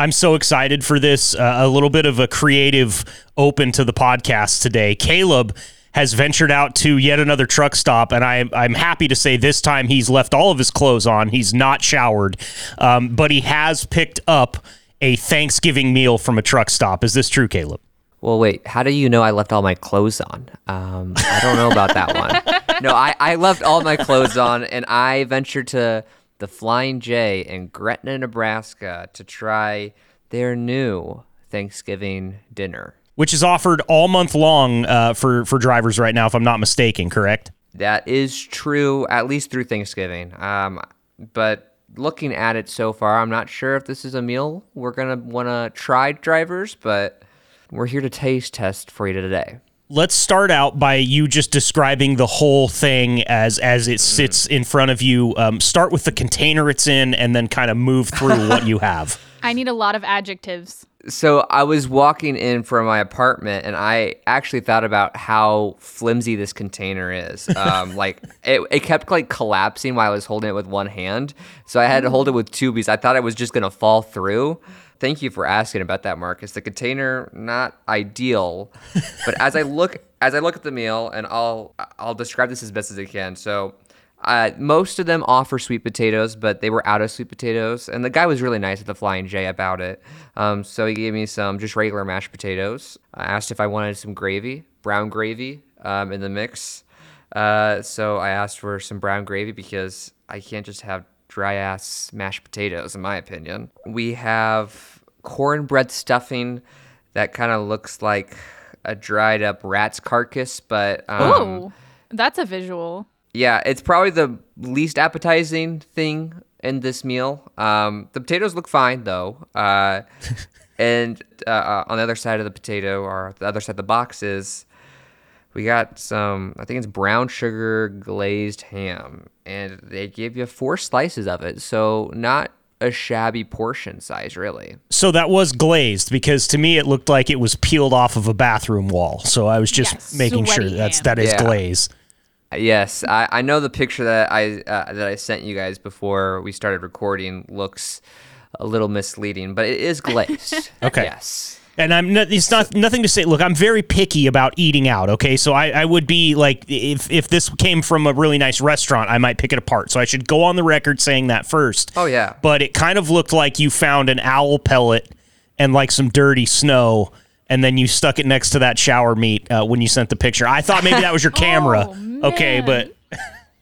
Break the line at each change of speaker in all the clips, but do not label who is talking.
I'm so excited for this. Uh, a little bit of a creative open to the podcast today. Caleb has ventured out to yet another truck stop, and I, I'm happy to say this time he's left all of his clothes on. He's not showered, um, but he has picked up a Thanksgiving meal from a truck stop. Is this true, Caleb?
Well, wait. How do you know I left all my clothes on? Um, I don't know about that one. No, I, I left all my clothes on, and I ventured to the Flying J in Gretna, Nebraska, to try their new Thanksgiving dinner.
Which is offered all month long uh, for for drivers right now, if I'm not mistaken. Correct?
That is true, at least through Thanksgiving. Um, but looking at it so far, I'm not sure if this is a meal we're gonna want to try, drivers. But we're here to taste test for you today.
Let's start out by you just describing the whole thing as as it sits in front of you. Um, start with the container it's in, and then kind of move through what you have.
I need a lot of adjectives.
So I was walking in from my apartment, and I actually thought about how flimsy this container is. Um, like it, it kept like collapsing while I was holding it with one hand, so I had to hold it with two because I thought it was just gonna fall through. Thank you for asking about that, Marcus. The container not ideal, but as I look as I look at the meal, and I'll I'll describe this as best as I can. So. Uh, most of them offer sweet potatoes, but they were out of sweet potatoes. And the guy was really nice at the Flying J about it. Um, so he gave me some just regular mashed potatoes. I asked if I wanted some gravy, brown gravy, um, in the mix. Uh, so I asked for some brown gravy because I can't just have dry ass mashed potatoes, in my opinion. We have cornbread stuffing that kind of looks like a dried up rat's carcass, but um,
oh, that's a visual.
yeah, it's probably the least appetizing thing in this meal. Um, the potatoes look fine though, uh, and uh, uh, on the other side of the potato, or the other side of the box is we got some. I think it's brown sugar glazed ham, and they give you four slices of it, so not a shabby portion size, really.
So that was glazed because to me it looked like it was peeled off of a bathroom wall. So I was just
Yes,
making sure
sweaty
that's
ham.
that is
Yeah.
glaze.
Yes, I, I know the picture that I uh, that I sent you guys before we started recording looks a little misleading, but it is glazed.
Okay.
Yes.
And I'm not, it's not nothing to say. Look, I'm very picky about eating out. Okay, so I, I would be like, if if this came from a really nice restaurant, I might pick it apart. So I should go on the record saying that first.
Oh yeah.
But it kind of looked like you found an owl pellet and like some dirty snow, and then you stuck it next to that shower meat uh, when you sent the picture. I thought maybe that was your camera.
Oh,
okay, but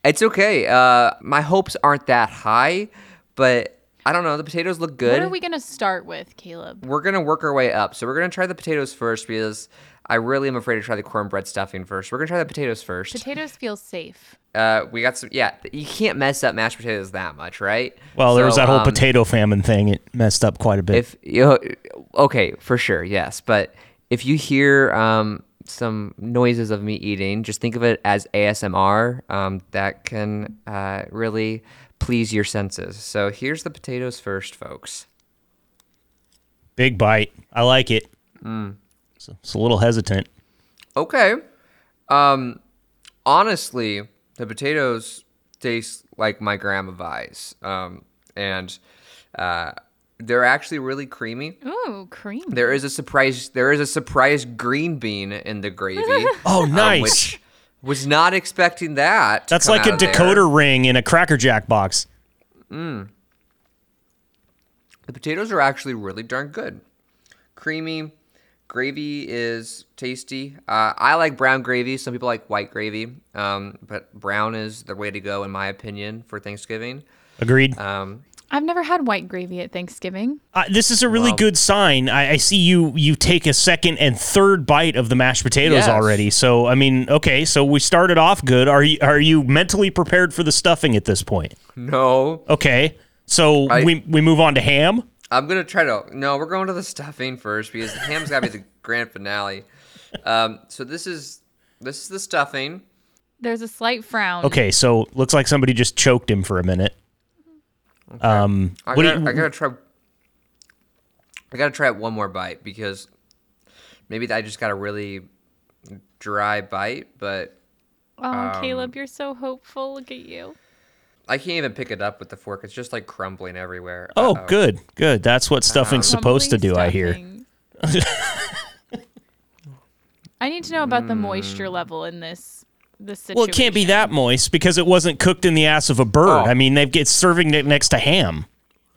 It's okay. Uh, my hopes aren't that high, but I don't know. The potatoes look good.
What are we gonna start with, Caleb?
We're gonna work our way up. So we're gonna try the potatoes first because I really am afraid to try the cornbread stuffing first. We're gonna try the potatoes first.
Potatoes feel safe.
Uh, we got some. Yeah, you can't mess up mashed potatoes that much, right?
well, there was that whole
um,
potato famine thing. It messed up quite a bit.
if you know, okay for sure yes but if you hear um, some noises of me eating just think of it as asmr um, that can uh, really please your senses so here's the potatoes first folks
Big bite. I like it.
Mm.
So it's a little hesitant.
okay um, honestly the potatoes taste like my grandma vies um, and uh, they're actually really creamy
Ooh, cream.
There is a surprise. There is a surprise green bean in the gravy.
Oh,
um,
nice.
which was not expecting that.
That's like a
of there.
decoder ring in a Cracker Jack box.
The potatoes are actually really darn good. Creamy. Gravy is tasty. Uh, I like brown gravy. Some people like white gravy, um, but brown is the way to go, in my opinion, for Thanksgiving.
Agreed.
Um,
I've never had white gravy at Thanksgiving.
Uh, this is a really
Wow.
good sign. I, I see you you take a second and third bite of the mashed potatoes
Yes.
already. So I mean, okay, so we started off good. Are you are you mentally prepared for the stuffing at this point?
no,
Okay, so
I-
we we move on to ham.
I'm gonna try to. No, we're going to the stuffing first because the ham's gotta be the grand finale. Um, so this is this is the stuffing.
There's a slight frown.
Okay, so looks like somebody just choked him for a minute. Um,
I
what
gotta,
you-
I gotta try. I gotta try it one more bite because maybe I just got a really dry bite, but
Oh,
Um,
Caleb, you're so hopeful. Look at you.
I can't even pick it up with the fork. It's just like crumbling everywhere.
Oh,
Uh-oh.
good, good. That's what stuffing's supposed to do. I hear.
I need to know about the moisture level in this this situation.
Well, it can't be that moist because it wasn't cooked in the ass of a bird.
Oh.
I mean, they've get serving it next to ham.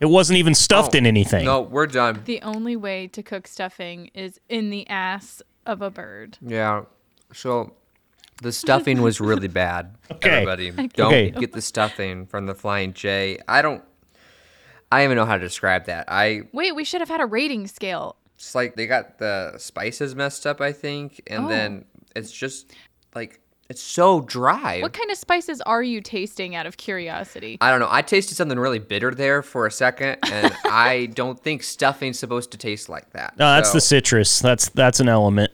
It wasn't even stuffed
Oh,
in anything.
No, we're done.
The only way to cook stuffing is in the ass of a bird.
Yeah. So the stuffing was really bad.
Okay.
Everybody, don't
Okay.
get the stuffing from the Flying J. I don't. I don't even know how to describe that. I
Wait, we should have had a rating scale.
it's like they got the spices messed up. I think, and
Oh.
then it's just like it's so dry.
What kind of spices are you tasting out of curiosity?
I don't know. I tasted something really bitter there for a second, and I don't think stuffing's supposed to taste like that.
No, that's
So,
the citrus. That's that's an element.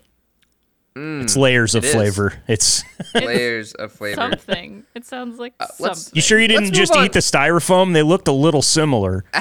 it's layers of
Mm, it is.
flavor. It's.
layers of flavor.
Something. It sounds like
let's-
something.
you sure you didn't
Let's
just
on.
eat the styrofoam? They looked a little similar.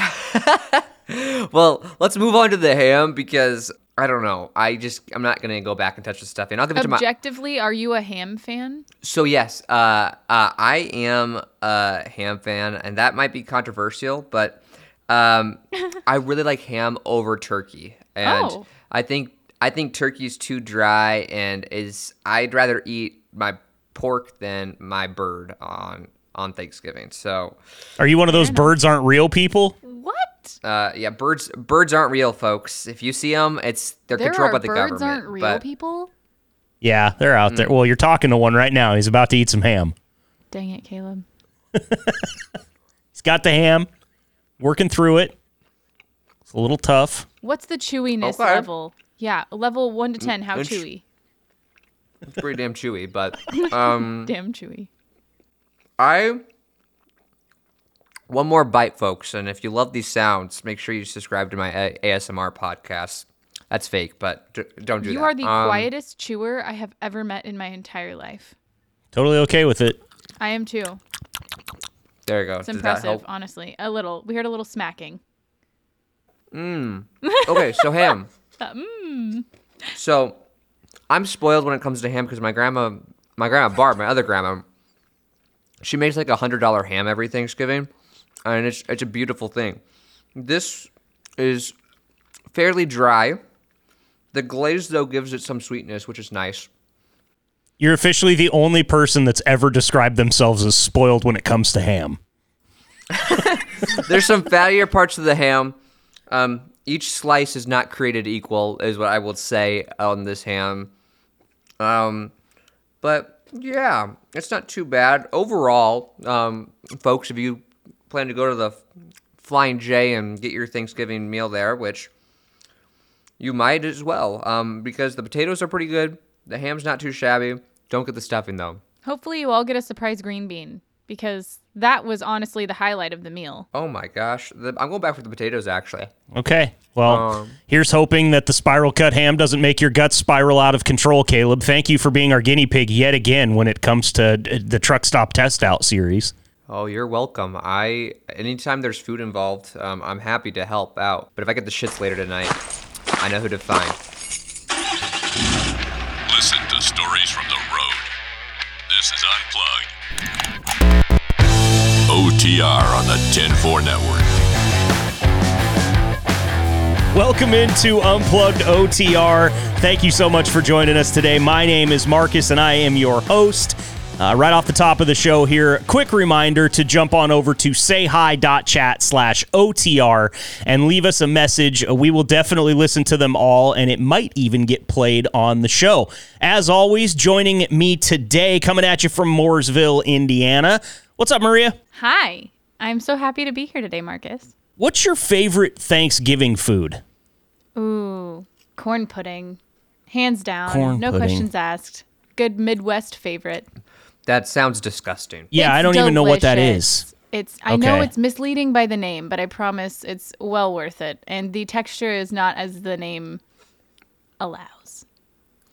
Well, let's move on to the ham because I don't know. I just I'm not gonna go back and touch the stuffing. I'll give it to my.
Objectively, are you a ham fan?
So yes, uh, uh, I am a ham fan, and that might be controversial, but um, I really like ham over turkey, and
Oh.
I think I think turkey's too dry, and is I'd rather eat my pork than my bird on on Thanksgiving. So
Are you one of those birds aren't real people?
What?
uh, yeah, birds birds aren't real, folks. If you see them, it's they're
There
controlled
are
by the
birds
government.
aren't real
but
people?
Yeah, they're out
Mm.
there. Well, you're talking to one right now. He's about to eat some ham.
Dang it, Caleb.
He's got the ham, working through it. It's a little tough.
What's the chewiness
Okay.
level? Yeah, level 1 to 10, how
it's-
chewy?
it's pretty damn chewy. But um,
Damn chewy.
I one more bite, folks, and if you love these sounds, make sure you subscribe to my A- ASMR podcast. That's fake, but d- don't do
You
that.
You are the
Um,
quietest chewer I have ever met in my entire life.
Totally okay with it.
I am too.
There you go.
It's
Does
impressive, honestly. A little. We heard a little smacking. Mmm.
Okay, so ham.
Uh, mm.
So I'm spoiled when it comes to ham because my grandma, my grandma Barb, my other grandma, she makes like a hundred dollar ham every Thanksgiving, and it's it's a beautiful thing. This is fairly dry. The glaze though gives it some sweetness, which is nice.
You're officially the only person that's ever described themselves as spoiled when it comes to ham.
There's some fattier parts of the ham. Um, each slice is not created equal, is what I will say on this ham. Um, but yeah, it's not too bad overall. Um, folks, if you plan to go to the Flying J and get your Thanksgiving meal there, which you might as well, um, because the potatoes are pretty good. The ham's not too shabby. Don't get the stuffing though.
Hopefully, you all get a surprise green bean because that was honestly the highlight of the meal.
Oh my gosh, the, I'm going back for the potatoes actually.
Okay. Well,
Um,
here's hoping that the spiral cut ham doesn't make your guts spiral out of control, Caleb. Thank you for being our guinea pig yet again when it comes to uh, the truck stop test out series.
Oh, you're welcome. I anytime there's food involved, um, I'm happy to help out. But if I get the shits later tonight, I know who to find.
Listen to stories from the road. This is Unplugged. OTR on the 10 Network.
Welcome into Unplugged OTR. Thank you so much for joining us today. My name is Marcus, and I am your host. Uh, right off the top of the show here, quick reminder to jump on over to sayhi.chat slash OTR and leave us a message. Uh, We will definitely listen to them all, and it might even get played on the show. As always, joining me today, coming at you from Mooresville, Indiana. What's up, Maria?
Hi. I'm so happy to be here today, Marcus.
What's your favorite Thanksgiving food?
Ooh, corn pudding. Hands down.
Corn
no
pudding.
questions asked. Good Midwest favorite.
That sounds disgusting.
Yeah, I don't even know what that is.
It's I know it's misleading by the name, but I promise it's well worth it. And the texture is not as the name allows.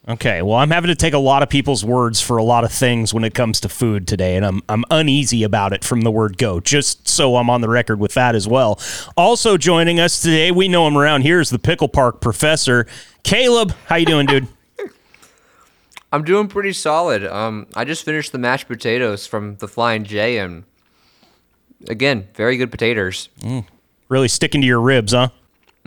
Okay, well, I'm having to take a lot of people's words for a lot of things when it comes to food today, and I'm I'm uneasy about it from the word go. Just so I'm on the record with that as well. Also joining us today, we know him around here is the Pickle Park Professor, Caleb. How you doing, dude?
I'm doing pretty solid. Um, I just finished the mashed potatoes from the Flying J, and again, very good potatoes.
Really sticking to your ribs, huh?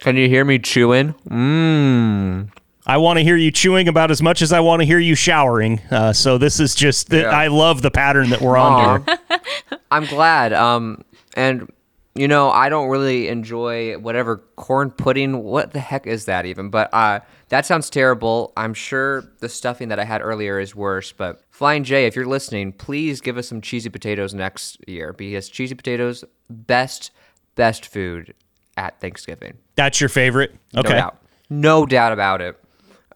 Can you hear me chewing? Mmm.
I want to hear you chewing about as much as I want to hear you showering. Uh, so this is just,
Yeah.
I love the pattern that we're on here.
I'm glad. Um, and you know, I don't really enjoy whatever corn pudding. What the heck is that even? But uh, that sounds terrible. I'm sure the stuffing that I had earlier is worse. But Flying J, if you're listening, please give us some cheesy potatoes next year because cheesy potatoes, best, best food at Thanksgiving.
That's your favorite?
No
Okay.
doubt. No doubt about it.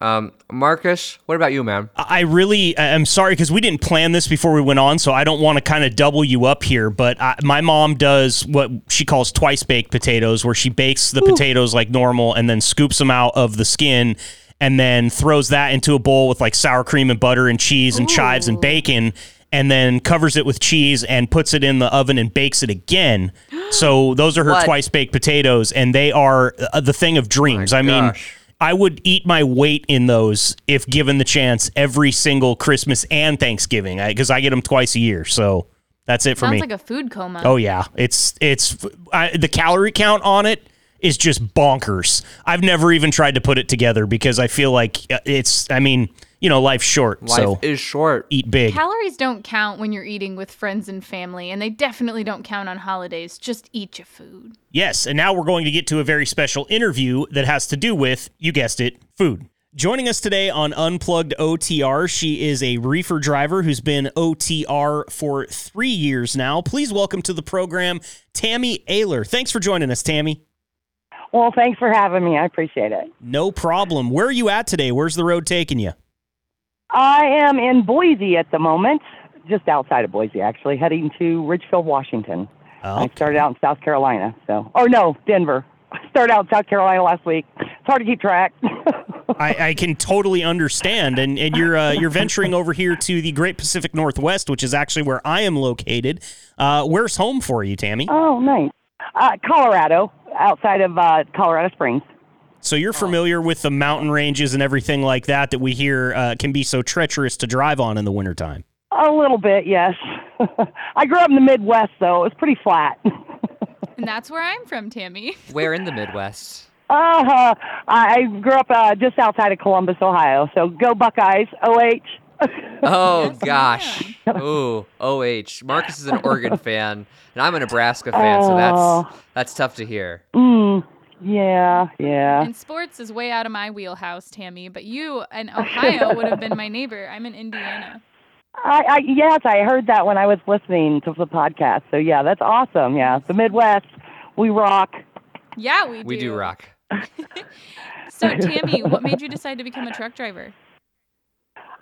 Um, Marcus, what about you, man?
I really am sorry because we didn't plan this before we went on, so I don't want to kind of double you up here. But I, my mom does what she calls twice baked potatoes, where she bakes the potatoes like normal and then scoops them out of the skin and then throws that into a bowl with like sour cream and butter and cheese and chives and bacon and then covers it with cheese and puts it in the oven and bakes it again. So those are her
What?
twice baked potatoes, and they are uh, the thing of dreams. I mean,
gosh.
I would eat my weight in those if given the chance every single Christmas and Thanksgiving because I, get them twice a year. So that's it for
Sounds
me.
like a food coma.
oh yeah, it's it's I, the calorie count on it is just bonkers. I've never even tried to put it together because I feel like uh, it's. I mean, you know, life's short,
Life
so
is short.
eat big.
Calories don't count when you're eating with friends and family, and they definitely don't count on holidays. Just eat your food.
Yes, and now we're going to get to a very special interview that has to do with, you guessed it, food. Joining us today on Unplugged OTR, she is a reefer driver who's been OTR for three years now. Please welcome to the program Tammy Ehler. Thanks for joining us, Tammy.
Well, thanks for having me. I appreciate it.
No problem. Where are you at today? Where's the road taking you?
I am in Boise at the moment, just outside of Boise, actually, heading to Ridgefield, Washington. I
Oh,
started out in South Carolina, so or no, Denver. I started out in South Carolina last week. It's hard to keep track.
I, I can totally understand, and and you're uh, you're venturing over here to the Great Pacific Northwest, which is actually where I am located. Uh, where's home for you, Tammy?
oh, nice. Uh, Colorado, outside of uh, Colorado Springs.
So you're familiar with the mountain ranges and everything like that that we hear uh, can be so treacherous to drive on in the wintertime.
A little bit, yes. I grew up in the Midwest, though. It was pretty flat.
And that's where I'm from, Tammy.
Where in the Midwest?
Uh, I grew up uh, just outside of Columbus, Ohio. So go Buckeyes, OH.
Oh gosh. Ooh, OH. Marcus is an Oregon fan, and I'm a Nebraska fan, so
Oh.
that's that's tough to hear.
Mm, yeah, yeah.
And sports is way out of my wheelhouse, Tammy. But you and Ohio would have been my neighbor. I'm in Indiana.
I, I yes, I heard that when I was listening to the podcast. So yeah, that's awesome. Yeah, the Midwest, we rock.
Yeah, we do.
We do rock.
So, Tammy, what made you decide to become a truck driver?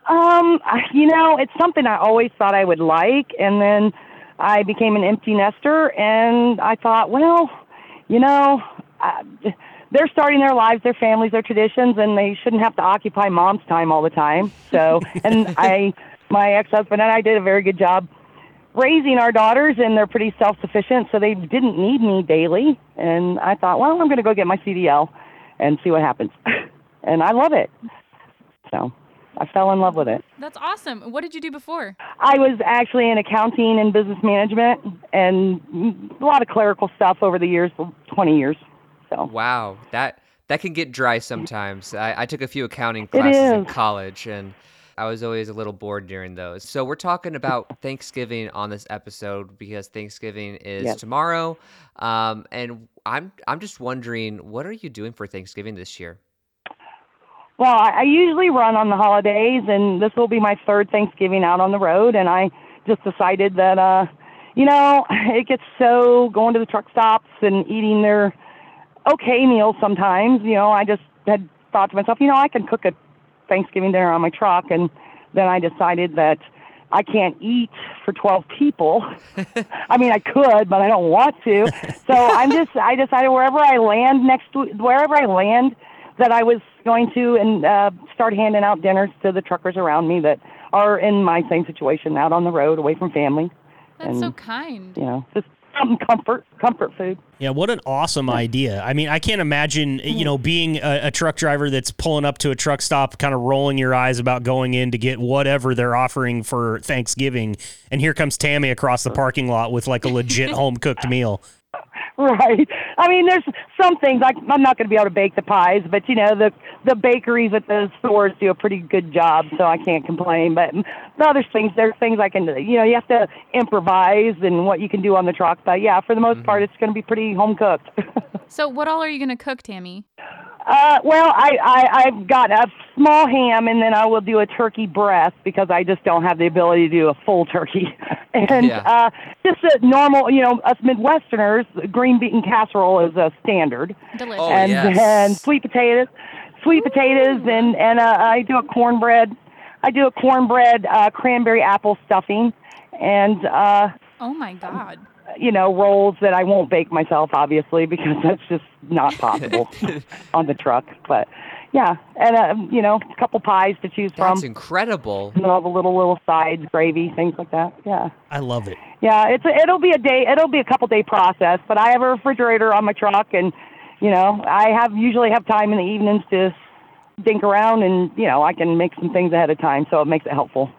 Um, you know, it's something I always thought I would like, and then I became an empty nester, and I thought, well, you know, I, they're starting their lives, their families, their traditions, and they shouldn't have to occupy mom's time all the time. So, and I, my ex-husband and I did a very good job raising our daughters, and they're pretty self-sufficient, so they didn't need me daily. And I thought, well, I'm going to go get my CDL and see what happens, and I love it. So. I fell in love with it.
That's awesome. What did you do before?
I was actually in accounting and business management and a lot of clerical stuff over the years, 20 years. So,
Wow, that that can get dry sometimes. I, I took a few accounting classes in college, and I was always a little bored during those. So we're talking about Thanksgiving on this episode because Thanksgiving is
Yes.
tomorrow, um, and I'm I'm just wondering, what are you doing for Thanksgiving this year?
well, I, I usually run on the holidays, and this will be my third Thanksgiving out on the road. And I just decided that, uh, you know, it gets so going to the truck stops and eating their okay meals sometimes. You know, I just had thought to myself, you know, I can cook a Thanksgiving dinner on my truck, and then I decided that I can't eat for 12 people. I mean, I could, but I don't want to. So I'm just, I decided wherever I land next, to, wherever I land, that I was going to and uh, start handing out dinners to the truckers around me that are in my same situation, out on the road, away from family.
That's so kind.
You know, just something comfort comfort food.
Yeah, what an awesome idea. I mean, I can't imagine, you know, being a, a truck driver that's pulling up to a truck stop, kind of rolling your eyes about going in to get whatever they're offering for Thanksgiving. And here comes Tammy across the parking lot with like a legit home cooked meal.
Right. I mean, there's some things like I'm not going to be able to bake the pies, but you know the the bakeries at the stores do a pretty good job, so I can't complain. But the other things, there's things I can, you know, you have to improvise and what you can do on the truck. But yeah, for the most mm-hmm. part, it's going to be pretty home cooked.
So, what all are you going to cook, Tammy?
Uh, well, I, I I've got a small ham, and then I will do a turkey breast because I just don't have the ability to do a full turkey. and
Yeah.
uh, just a normal, you know, us Midwesterners, green bean casserole is a standard,
Delicious.
Oh,
and
yes.
and sweet potatoes, sweet potatoes, and and uh, I do a cornbread. I do a cornbread uh, cranberry apple stuffing, and uh,
oh my God.
You know, rolls that I won't bake myself, obviously, because that's just not possible on the truck. But yeah, and uh, you know, a couple pies to choose
That's
from.
That's incredible.
And all the little little sides, gravy, things like that. Yeah,
I love it.
yeah. It's a, it'll be a day. It'll be a couple day process. But I have a refrigerator on my truck, and you know, I have usually have time in the evenings to dink around, and you know, I can make some things ahead of time, so it makes it helpful.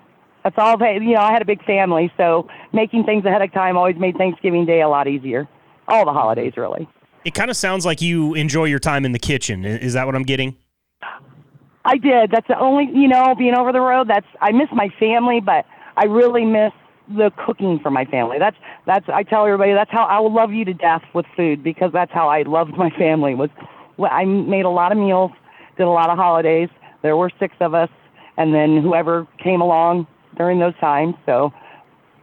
That's all. They, you know, I had a big family, so making things ahead of time always made Thanksgiving Day a lot easier. All the holidays, really.
It kind of sounds like you enjoy your time in the kitchen. Is that what I'm getting?
I did. That's the only, you know, being over the road. That's I miss my family, but I really miss the cooking for my family. That's that's I tell everybody that's how I will love you to death with food because that's how I loved my family. Was well, I made a lot of meals, did a lot of holidays. There were six of us, and then whoever came along during those times. So,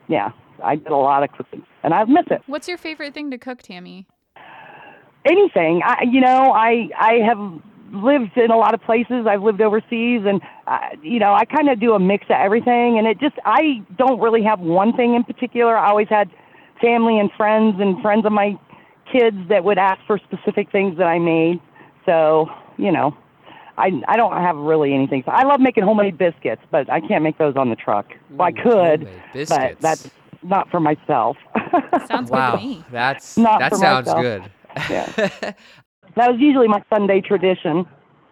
yeah, I did a lot of cooking, and I miss it.
What's your favorite thing to cook, Tammy?
anything. I, you know, I I have lived in a lot of places. I've lived overseas, and uh, you know, I kind of do a mix of everything. And it just I don't really have one thing in particular. I always had family and friends and friends of my kids that would ask for specific things that I made. So you know. I, I don't have really anything. I love making homemade biscuits, but I can't make those on the truck. Well, I
mm,
could, but that's not for myself.
Sounds
Wow,
good to me.
that's
Not
that
for
sounds
myself.
good.
Yeah. that was usually my Sunday tradition.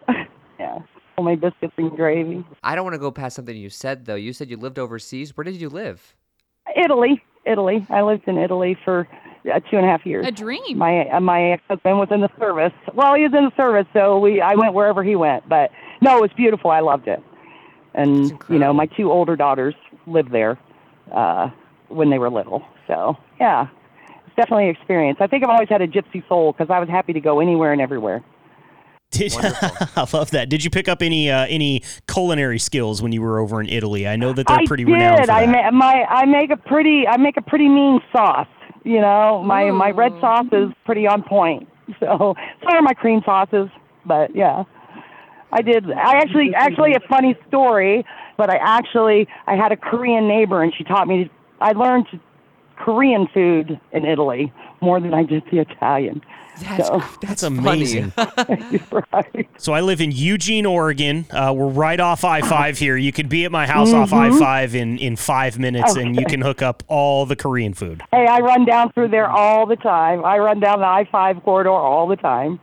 yeah. Homemade biscuits and gravy.
I don't want to go past something you said though. You said you lived overseas. Where did you live?
Italy. Italy. I lived in Italy for uh, two and a half years.
A dream.
My uh, my ex husband was in the service. Well, he was in the service, so we I went wherever he went. But no, it was beautiful. I loved it. And you know, my two older daughters lived there uh, when they were little. So yeah, it's definitely an experience. I think I've always had a gypsy soul because I was happy to go anywhere and everywhere.
Did, I love that. Did you pick up any uh, any culinary skills when you were over in Italy? I know that they're
I
pretty
did.
renowned for
I
that.
ma- my I make a pretty I make a pretty mean sauce. You know, my my red
oh.
sauce is pretty on point. So so are my cream sauces. But yeah, I did. I actually actually a funny story. But I actually I had a Korean neighbor and she taught me. I learned Korean food in Italy more than I did the Italian.
That's
So-
That's amazing.
right.
So I live in Eugene, Oregon. Uh, we're right off I five here. You could be at my house off
Mm-hmm.
I five in in five minutes, and you can hook up all the Korean food.
Hey, I run down through there all the time. I run down the I five corridor all the time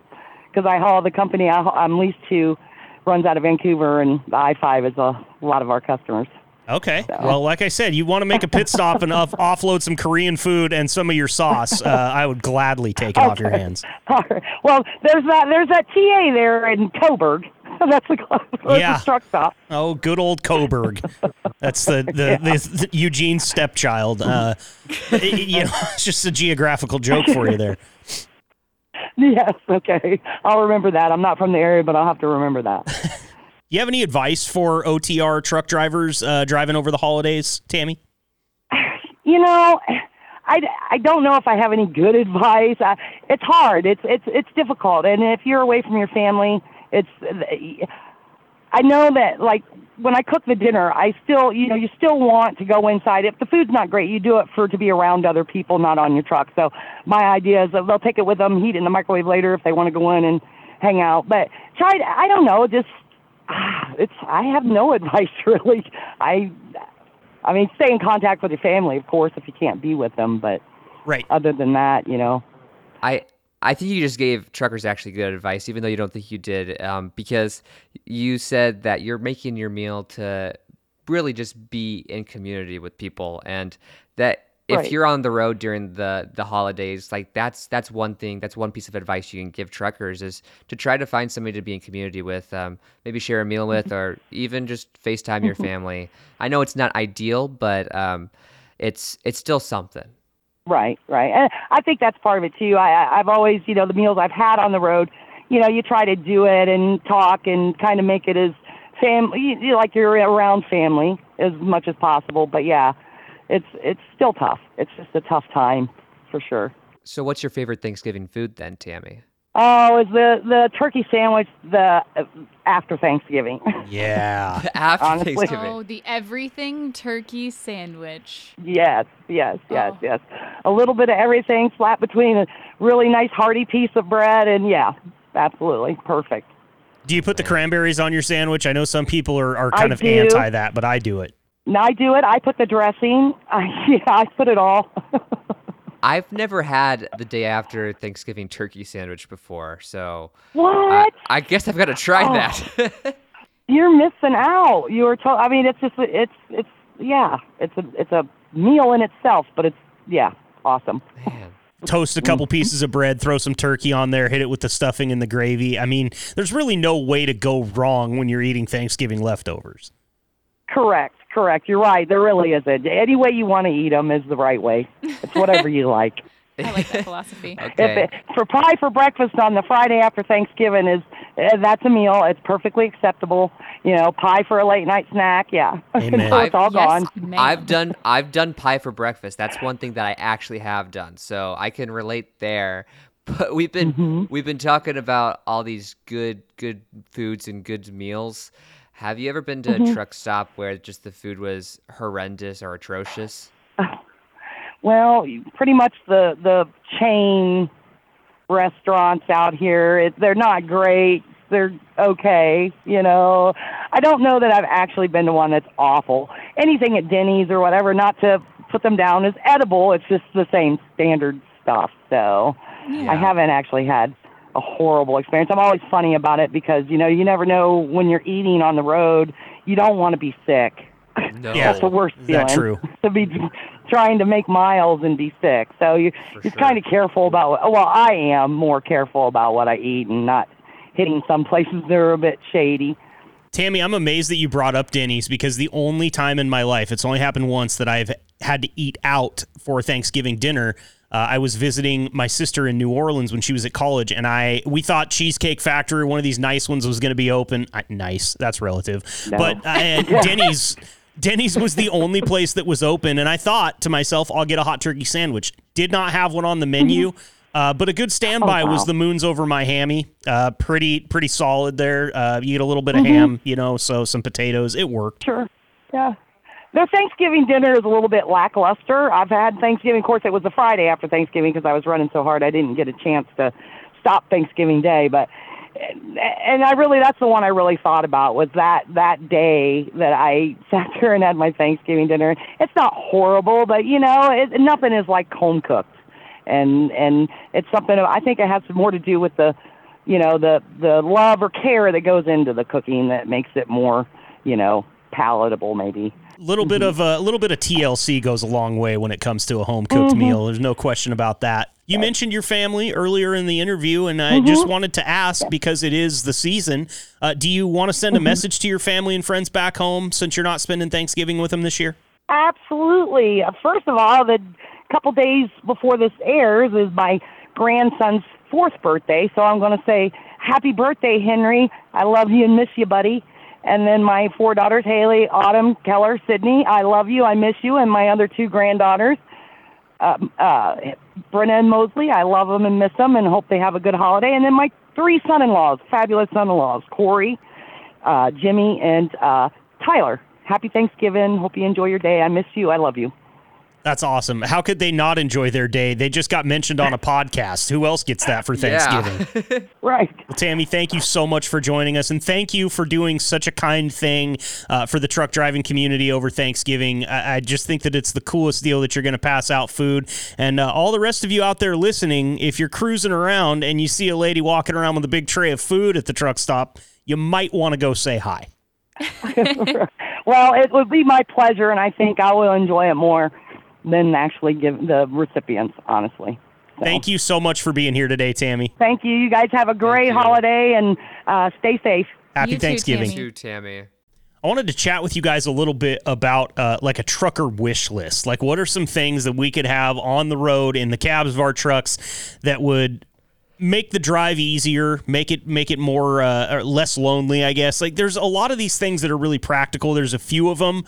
because I haul the company I, I'm leased to runs out of Vancouver, and the I five is a lot of our customers.
Okay. Well, like I said, you want to make a pit stop and off- offload some Korean food and some of your sauce. Uh, I would gladly take it off your hands.
Right. Well, there's that there's that TA there in Coburg. That's the, that's
Yeah.
the truck stop.
Oh, good old Coburg. That's the the, the, the Eugene stepchild. Uh, it- you know, it's just a geographical joke for you there.
Yes. Okay. I'll remember that. I'm not from the area, but I'll have to remember that.
You have any advice for OTR truck drivers uh, driving over the holidays, Tammy?
you know, I, I don't know if I have any good advice. I, it's hard. It's it's it's difficult, and if you're away from your family, it's. I know that like when I cook the dinner, I still you know you still want to go inside. If the food's not great, you do it for to be around other people, not on your truck. So my idea is that they'll take it with them, heat it in the microwave later if they want to go in and hang out. But try. To, I don't know. Just it's. I have no advice really. I I mean, stay in contact with your family, of course, if you can't be with them. But
Right.
Other than that, you know.
I I think you just gave truckers actually good advice, even though you don't think you did, um, because you said that you're making your meal to really just be in community with people, and that if
Right.
you're on the road during the the holidays, like that's that's one thing, that's one piece of advice you can give truckers is to try to find somebody to be in community with, um, maybe share a meal with, or even just FaceTime your family. I know it's not ideal, but um, it's it's still something.
Right, right. And I think that's part of it too. I, I've always, you know, the meals I've had on the road, you know, you try to do it and talk and kind of make it as family, like you're around family as much as possible. But yeah, it's it's still tough. It's just a tough time for sure.
So, what's your favorite Thanksgiving food then, Tammy?
Oh, is the the turkey sandwich the uh, after Thanksgiving?
Yeah.
After
Honestly.
Thanksgiving.
Oh, the everything turkey sandwich.
yes, yes, yes,
Oh.
yes. A little bit of everything flat between a really nice hearty piece of bread and yeah, absolutely perfect.
Do you put the cranberries on your sandwich? I know some people are, are
I
kind of
do.
anti that, but I do it.
And I do it. I put the dressing. I, yeah, I put it all.
I've never had the day after Thanksgiving turkey sandwich before, so I,
what?
I guess I've got to try
Oh.
that.
You're missing out. You were told. I mean, it's just it's it's yeah, it's a it's a meal in itself, but it's yeah, awesome.
Man.
Toast a couple mm-hmm. pieces of bread, throw some turkey on there, hit it with the stuffing and the gravy. I mean, there's really no way to go wrong when you're eating Thanksgiving leftovers.
Correct, correct. You're right. There really isn't. Any way you want to eat them is the right way. It's whatever you like.
I like that philosophy.
If
Okay.
it, for pie for breakfast on the Friday after Thanksgiving is uh, that's a meal. It's perfectly acceptable. You know, pie for a late night snack. Yeah,
Amen.
so it's all
yes,
gone.
ma'am.
I've done I've done pie for breakfast. That's one thing that I actually have done, so I can relate there. But we've been
Mm-hmm.
we've been talking about all these good good foods and good meals. Have you ever been to
Mm-hmm.
a truck stop where just the food was horrendous or atrocious?
Well, pretty much the the chain restaurants out here, it, they're not great. They're okay, you know. I don't know that I've actually been to one that's awful. Anything at Denny's or whatever, not to put them down as edible. It's just the same standard stuff. So I haven't actually had a horrible experience. I'm always funny about it because you know you never know when you're eating on the road. You don't want to be sick.
No.
That's the worst feeling.
that true?
to be trying to make miles and be sick. So you
For
you're
sure.
kind of careful about. What, well, I am more careful about what I eat and not hitting some places that are a bit shady.
Tammy, I'm amazed that you brought up Denny's because the only time in my life, it's only happened once that I've had to eat out for Thanksgiving dinner. Uh, I was visiting my sister in New Orleans when she was at college, and I we thought Cheesecake Factory, one of these nice ones, was going to be open. Uh, nice, that's relative, but uh, Denny's. Denny's was the only place that was open, and I thought to myself, "I'll get a hot turkey sandwich." Did not have one on the menu, uh, but a good standby was
wow.
the moons over my hammy. Uh, pretty pretty solid there. Uh, you get a little bit of ham, you know, so some potatoes. It worked.
Sure. Yeah. Their Thanksgiving dinner is a little bit lackluster. I've had Thanksgiving, of course, it was the Friday after Thanksgiving because I was running so hard I didn't get a chance to stop Thanksgiving Day. But and I really that's the one I really thought about was that that day that I sat there and had my Thanksgiving dinner. It's not horrible, but you know, it, nothing is like home cooked, and and it's something I think it has more to do with the, you know, the the love or care that goes into the cooking that makes it more, you know, palatable maybe.
Little bit of a little bit of TLC goes a long way when it comes to a home cooked meal. There's no question about that. You mentioned your family earlier in the interview, and I just wanted to ask because it is the season. Uh, do you want to send a message to your family and friends back home since you're not spending Thanksgiving with them this year?
Absolutely. Uh, First of all, the couple days before this airs is my grandson's fourth birthday, so I'm going to say happy birthday, Henry. I love you and miss you, buddy. And then my four daughters, Haley, Autumn, Keller, Sydney. I love you. I miss you. And my other two granddaughters, um, uh, Brenna and Mosley. I love them and miss them, and hope they have a good holiday. And then my three son-in-laws, fabulous son-in-laws, Corey, uh, Jimmy, and uh, Tyler. Happy Thanksgiving. Hope you enjoy your day. I miss you. I love you.
That's awesome. How could they not enjoy their day? They just got mentioned on a podcast. Who else gets that for Thanksgiving?
Right.
Well, Tammy, thank you so much for joining us, and thank you for doing such a kind thing uh, for the truck driving community over Thanksgiving. I, I just think that it's the coolest deal that you're going to pass out food, and uh, all the rest of you out there listening, if you're cruising around and you see a lady walking around with a big tray of food at the truck stop, you might want to go say hi.
Well, it would be my pleasure, and I think I will enjoy it more than actually give the recipients, honestly. So,
Thank you so much for being here today, Tammy.
Thank you. You guys have a great holiday and uh, stay safe.
Happy
You too,
Thanksgiving.
Tammy.
Too, Tammy.
I wanted to chat with you guys a little bit about uh, like a trucker wish list. Like, what are some things that we could have on the road in the cabs of our trucks that would make the drive easier, make it make it more uh, or less lonely? I guess. Like, there's a lot of these things that are really practical. There's a few of them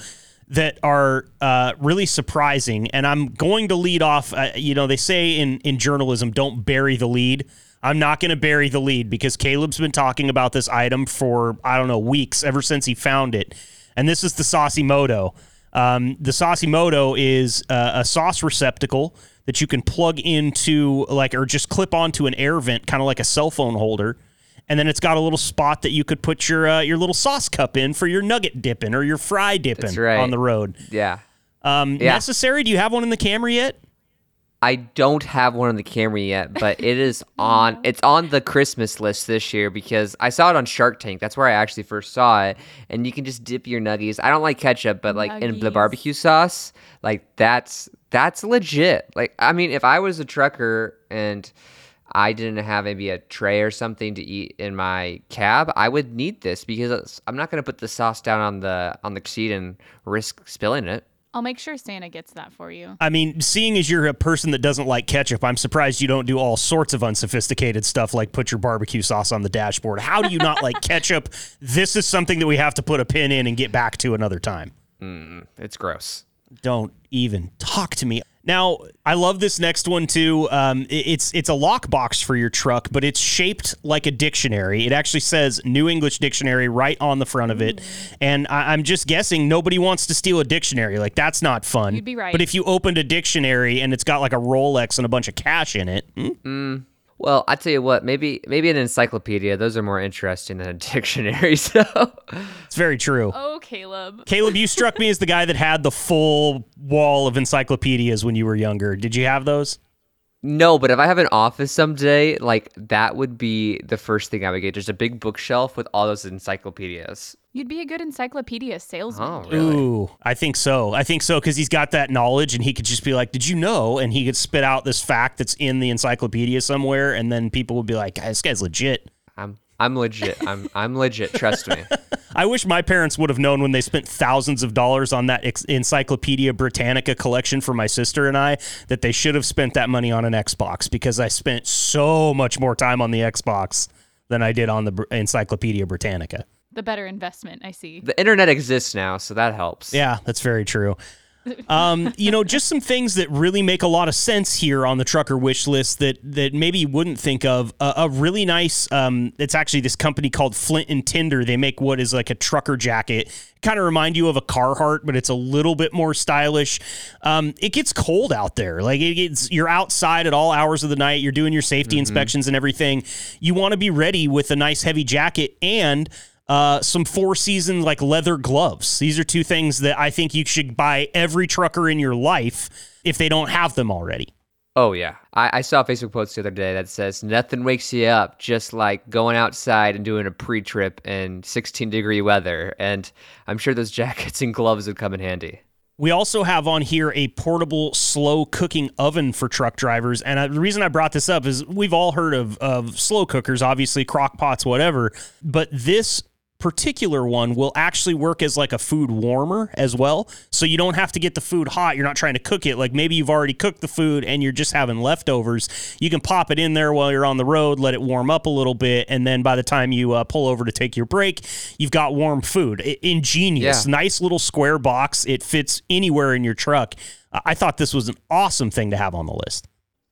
that are uh, really surprising, and I'm going to lead off. Uh, you know, they say in in journalism, don't bury the lead. I'm not going to bury the lead because Caleb's been talking about this item for, I don't know, weeks, ever since he found it. And this is the Saucemoto. Um, the Saucemoto is uh, a sauce receptacle that you can plug into, like, or just clip onto an air vent, kind of like a cell phone holder. And then it's got a little spot that you could put your uh, your little sauce cup in for your nugget dipping or your fry dipping
right.
on the road.
Yeah.
Um,
Yeah.
Necessary? Do you have one in the camera yet?
I don't have one in the camera yet, but it is on. It's on the Christmas list this year because I saw it on Shark Tank. That's where I actually first saw it, and you can just dip your nuggies. I don't like ketchup, but like in the barbecue sauce, like that's that's legit. Like I mean, if I was a trucker and I didn't have maybe a tray or something to eat in my cab, I would need this because I'm not gonna put the sauce down on the on the seat and risk spilling it.
I'll make sure Santa gets that for you.
I mean, seeing as you're a person that doesn't like ketchup, I'm surprised you don't do all sorts of unsophisticated stuff like put your barbecue sauce on the dashboard. How do you not like ketchup? This is something that we have to put a pin in and get back to another time.
It's gross.
Don't even talk to me. Now, I love this next one too. Um, it's it's a lockbox for your truck, but it's shaped like a dictionary. It actually says New English Dictionary right on the front of it, and I, I'm just guessing nobody wants to steal a dictionary. Like that's not fun.
You'd be right.
But if you opened a dictionary and it's got like a Rolex and a bunch of cash in it, hmm,
Well, I tell you what, maybe maybe an encyclopedia. Those are more interesting than a dictionary. So,
it's very true.
Oh, Caleb.
Caleb, you struck me as the guy that had the full wall of encyclopedias when you were younger. Did you have those?
no, but if I have an office someday, like that would be the first thing I would get. Just a big bookshelf with all those encyclopedias.
You'd be a good encyclopedia salesman.
Oh, really?
Ooh, I think so. I think so because he's got that knowledge and he could just be like, "Did you know?" And he could spit out this fact that's in the encyclopedia somewhere, and then people would be like, "This guy's legit."
I'm I'm legit. I'm I'm legit. Trust me.
I wish my parents would have known when they spent thousands of dollars on that ex- Encyclopedia Britannica collection for my sister and I that they should have spent that money on an Xbox because I spent so much more time on the Xbox than I did on the Br- Encyclopedia Britannica.
The better investment, I see.
The internet exists now, so that helps.
Yeah, that's very true. Um, you know, just some things that really make a lot of sense here on the trucker wish list that that maybe you wouldn't think of. A, a really nice. Um, it's actually this company called Flint and Tinder. They make what is like a trucker jacket. Kind of remind you of a Carhartt, but it's a little bit more stylish. Um, it gets cold out there. Like it gets, you're outside at all hours of the night. You're doing your safety inspections and everything. You want to be ready with a nice heavy jacket and uh, some four season like leather gloves. These are two things that I think you should buy every trucker in your life if they don't have them already.
Oh yeah. I, I saw a Facebook post the other day that says nothing wakes you up just like going outside and doing a pre-trip in 16 degree weather, and I'm sure those jackets and gloves would come in handy.
We also have on here a portable slow cooking oven for truck drivers. And uh, the reason I brought this up is we've all heard of, of slow cookers, obviously, crock pots, whatever. But this particular one will actually work as like a food warmer as well. So you don't have to get the food hot. You're not trying to cook it. Like maybe you've already cooked the food and you're just having leftovers. You can pop it in there while you're on the road, let it warm up a little bit. And then by the time you uh, pull over to take your break, you've got warm food. Ingenious.
Yeah.
Nice little square box. It fits anywhere in your truck. I thought this was an awesome thing to have on the list.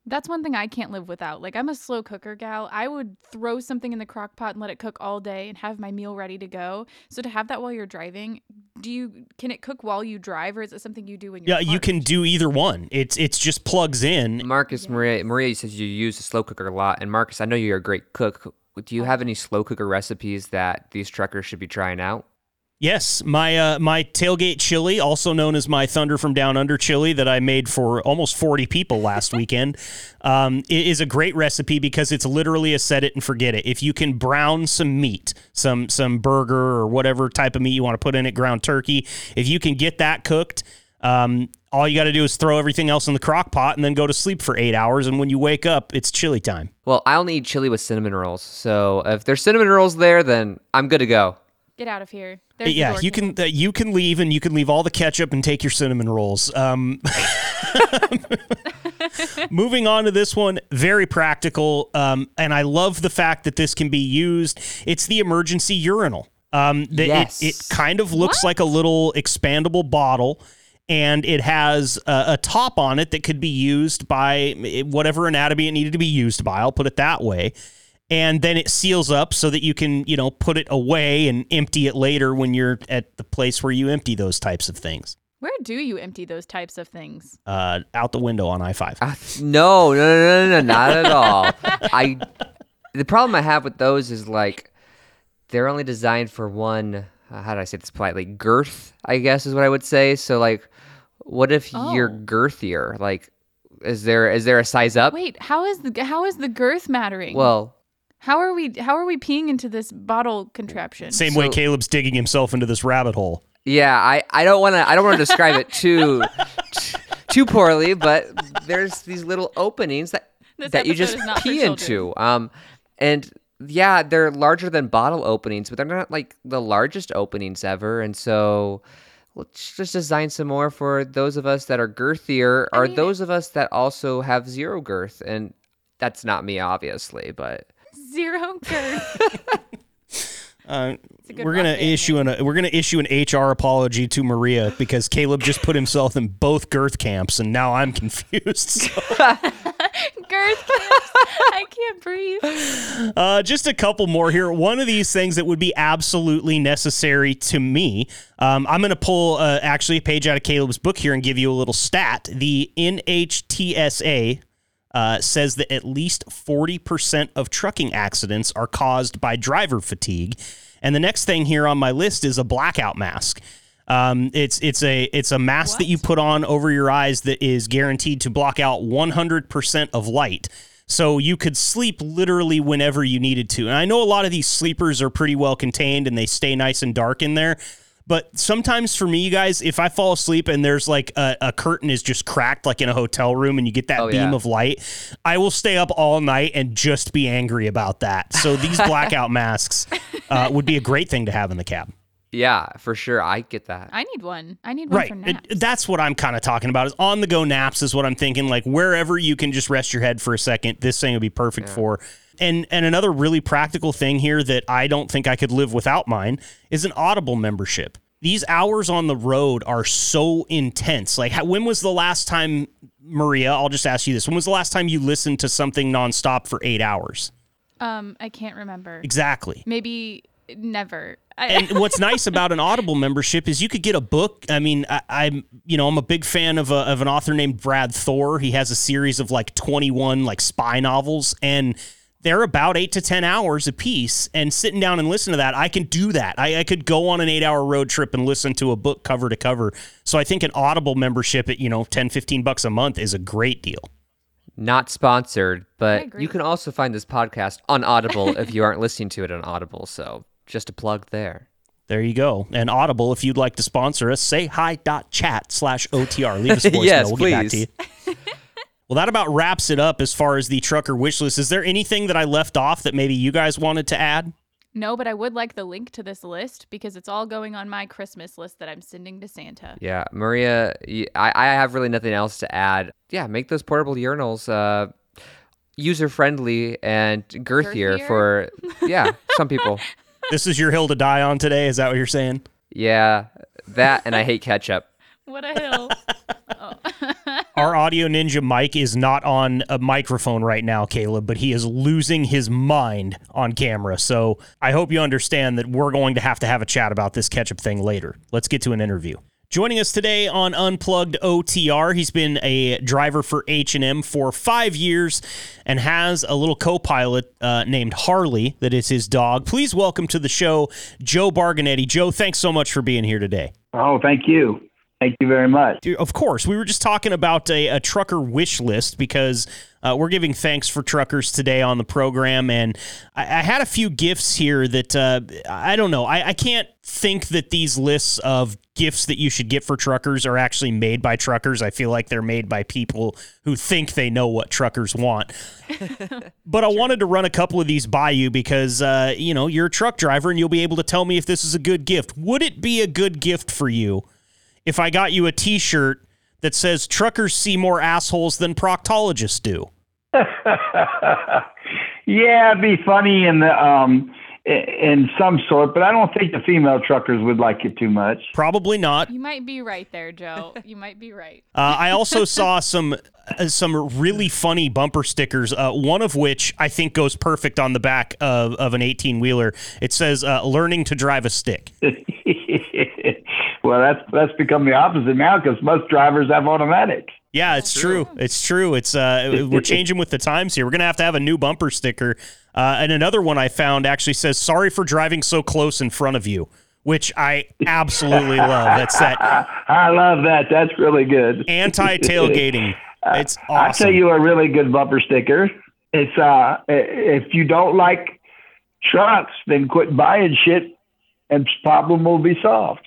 That's one thing I can't live without. Like I'm a slow cooker gal. I would throw something in the crock pot and let it cook all day and have my meal ready to go. So to have that while you're driving do you can it cook while you drive, or is it something you do when you're?
Yeah, you can do either one. It's it's just plugs in.
Marcus, Maria, Maria says you use a slow cooker a lot, and Marcus, I know you're a great cook. Do you oh. have any slow cooker recipes that these truckers should be trying out?
Yes, my uh, my tailgate chili, also known as my Thunder from Down Under chili, that I made for almost forty people last weekend, um, is a great recipe because it's literally a set it and forget it. If you can brown some meat, some some burger or whatever type of meat you want to put in it, ground turkey, if you can get that cooked. Um, all you got to do is throw everything else in the crock pot and then go to sleep for eight hours. And when you wake up, it's chili time.
Well, I only eat chili with cinnamon rolls, so if there's cinnamon rolls there, then I'm good to go.
Get out of here. There's
yeah, you can uh, you can leave and you can leave all the ketchup and take your cinnamon rolls. Um, moving on to this one, very practical, um, and I love the fact that this can be used. It's the emergency urinal. Um, the, it-
Yes.
it, kind of looks like a little expandable bottle. And it has a, a top on it that could be used by eh, whatever anatomy it needed to be used by. I'll put it that way and then it seals up so that you can you know put it away and empty it later when you're at the place where you empty those types of things
Where do you empty those types of things?
uh, out the window on i5
Ah, No, no, no, no, no, not at all. I the problem I have with those is like they're only designed for one. Uh, how do I say this politely? Girth, I guess, is what I would say. So like, what if you're
Oh.
girthier? Like, is there is there a size up?
Wait, how is the how is the girth mattering?
Well,
how are we how are we peeing into this bottle contraption?
same way caleb's digging himself into this rabbit hole
yeah, I, I don't want to I don't want to describe it too too poorly, but there's these little openings that
This
that you just
is not for
pee into. Um, and yeah, they're larger than bottle openings, but they're not like the largest openings ever. And so let's just design some more for those of us that are girthier, or
mean-
those of us that also have zero girth. And that's not me, obviously, but
Zero girth.
uh, we're gonna
rock band
issue an we're gonna issue an HR apology to Maria because Caleb just put himself in both girth camps and now I'm confused. So,
girth camps. I can't breathe.
Uh, just a couple more here. One of these things that would be absolutely necessary to me. Um, I'm going to pull uh, actually a page out of Caleb's book here and give you a little stat. The NHTSA uh, says that at least 40% of trucking accidents are caused by driver fatigue. And the next thing here on my list is a blackout mask. Um, it's it's a it's a mask that you put on over your eyes that is guaranteed to block out 100% of light. So you could sleep literally whenever you needed to. And I know a lot of these sleepers are pretty well contained and they stay nice and dark in there. But sometimes for me, you guys, if I fall asleep and there's like a, a curtain is just cracked, like in a hotel room, and you get that
Oh,
beam
yeah.
of light, I will stay up all night and just be angry about that. So these blackout masks uh, would be a great thing to have in the cab.
yeah, for sure, I get that.
I need one. I need one
Right.
for
It-
naps.
that's what I'm kind of talking about. Is on the go naps is what I'm thinking. Like wherever you can just rest your head for a second, this thing would be perfect for. And and another really practical thing here that I don't think I could live without mine is an Audible membership. These hours on the road are so intense. Like how, when was the last time, Maria? I'll just ask you this: When was the last time you listened to something nonstop for eight hours?
um, I can't remember.
Exactly.
Maybe never.
And what's nice about an Audible membership is you could get a book. I mean, I, I'm you know I'm a big fan of a, of an author named Brad Thor. He has a series of like 21 like spy novels, and they're about eight to 10 hours a piece. And sitting down and listen to that, I can do that. I, I could go on an eight hour road trip and listen to a book cover to cover. So I think an Audible membership at you know 10, 15 bucks a month is a great deal.
Not sponsored, but you can also find this podcast on Audible if you aren't listening to it on Audible. So just a plug there.
There you go. And Audible, if you'd like to sponsor us, say hi.chat slash OTR. Leave us a voicemail.
Yes,
we'll get back to
please.
you. well, that about wraps it up as far as the trucker wish list. Is there anything that I left off that maybe you guys wanted to add?
no, but I would like the link to this list because it's all going on my Christmas list that I'm sending to Santa.
Yeah, Maria, I, I have really nothing else to add. Yeah, make those portable urinals uh, user friendly and girthier,
Girthier?
for yeah some people.
This is your hill to die on today. Is that what you're saying?
Yeah, that and I hate ketchup.
What a hill.
Our audio ninja Mike is not on a microphone right now, Caleb, but he is losing his mind on camera. So I hope you understand that we're going to have to have a chat about this ketchup thing later. Let's get to an interview. Joining us today on Unplugged OTR, he's been a driver for H&M for five years and has a little co-pilot uh, named Harley that is his dog. Please welcome to the show, Joe Bargonetti. Joe, thanks so much for being here today.
Oh, thank you. Thank you very much.
Of course, we were just talking about a, a trucker wish list because uh, we're giving thanks for truckers today on the program, and I, I had a few gifts here that uh, I don't know. I, I, can't think that these lists of gifts that you should get for truckers are actually made by truckers. I feel like they're made by people who think they know what truckers want. but I wanted to run a couple of these by you because uh, you know you're a truck driver, and you'll be able to tell me if this is a good gift. Would it be a good gift for you? If I got you a T-shirt that says "Truckers see more assholes than proctologists do"?
yeah, it'd be funny in the um, in some sort, but I don't think the female truckers would like it too much.
Probably not.
You might be right there, Joe. You might be right.
Uh, I also saw some uh, some really funny bumper stickers. Uh, one of which I think goes perfect on the back of, of an eighteen wheeler. It says uh, "Learning to drive a stick."
well, that's that's become the opposite now because most drivers have automatics.
Yeah, it's true. true. It's true. It's uh, we're changing with the times here. We're gonna have to have a new bumper sticker. Uh, and another one I found actually says, "Sorry for driving so close in front of you," which I absolutely love. That's that.
I love that. That's really good.
Anti tailgating. It's awesome.
I'll tell you a really good bumper sticker. It's uh, if you don't like trucks, then quit buying shit, and problem will be solved.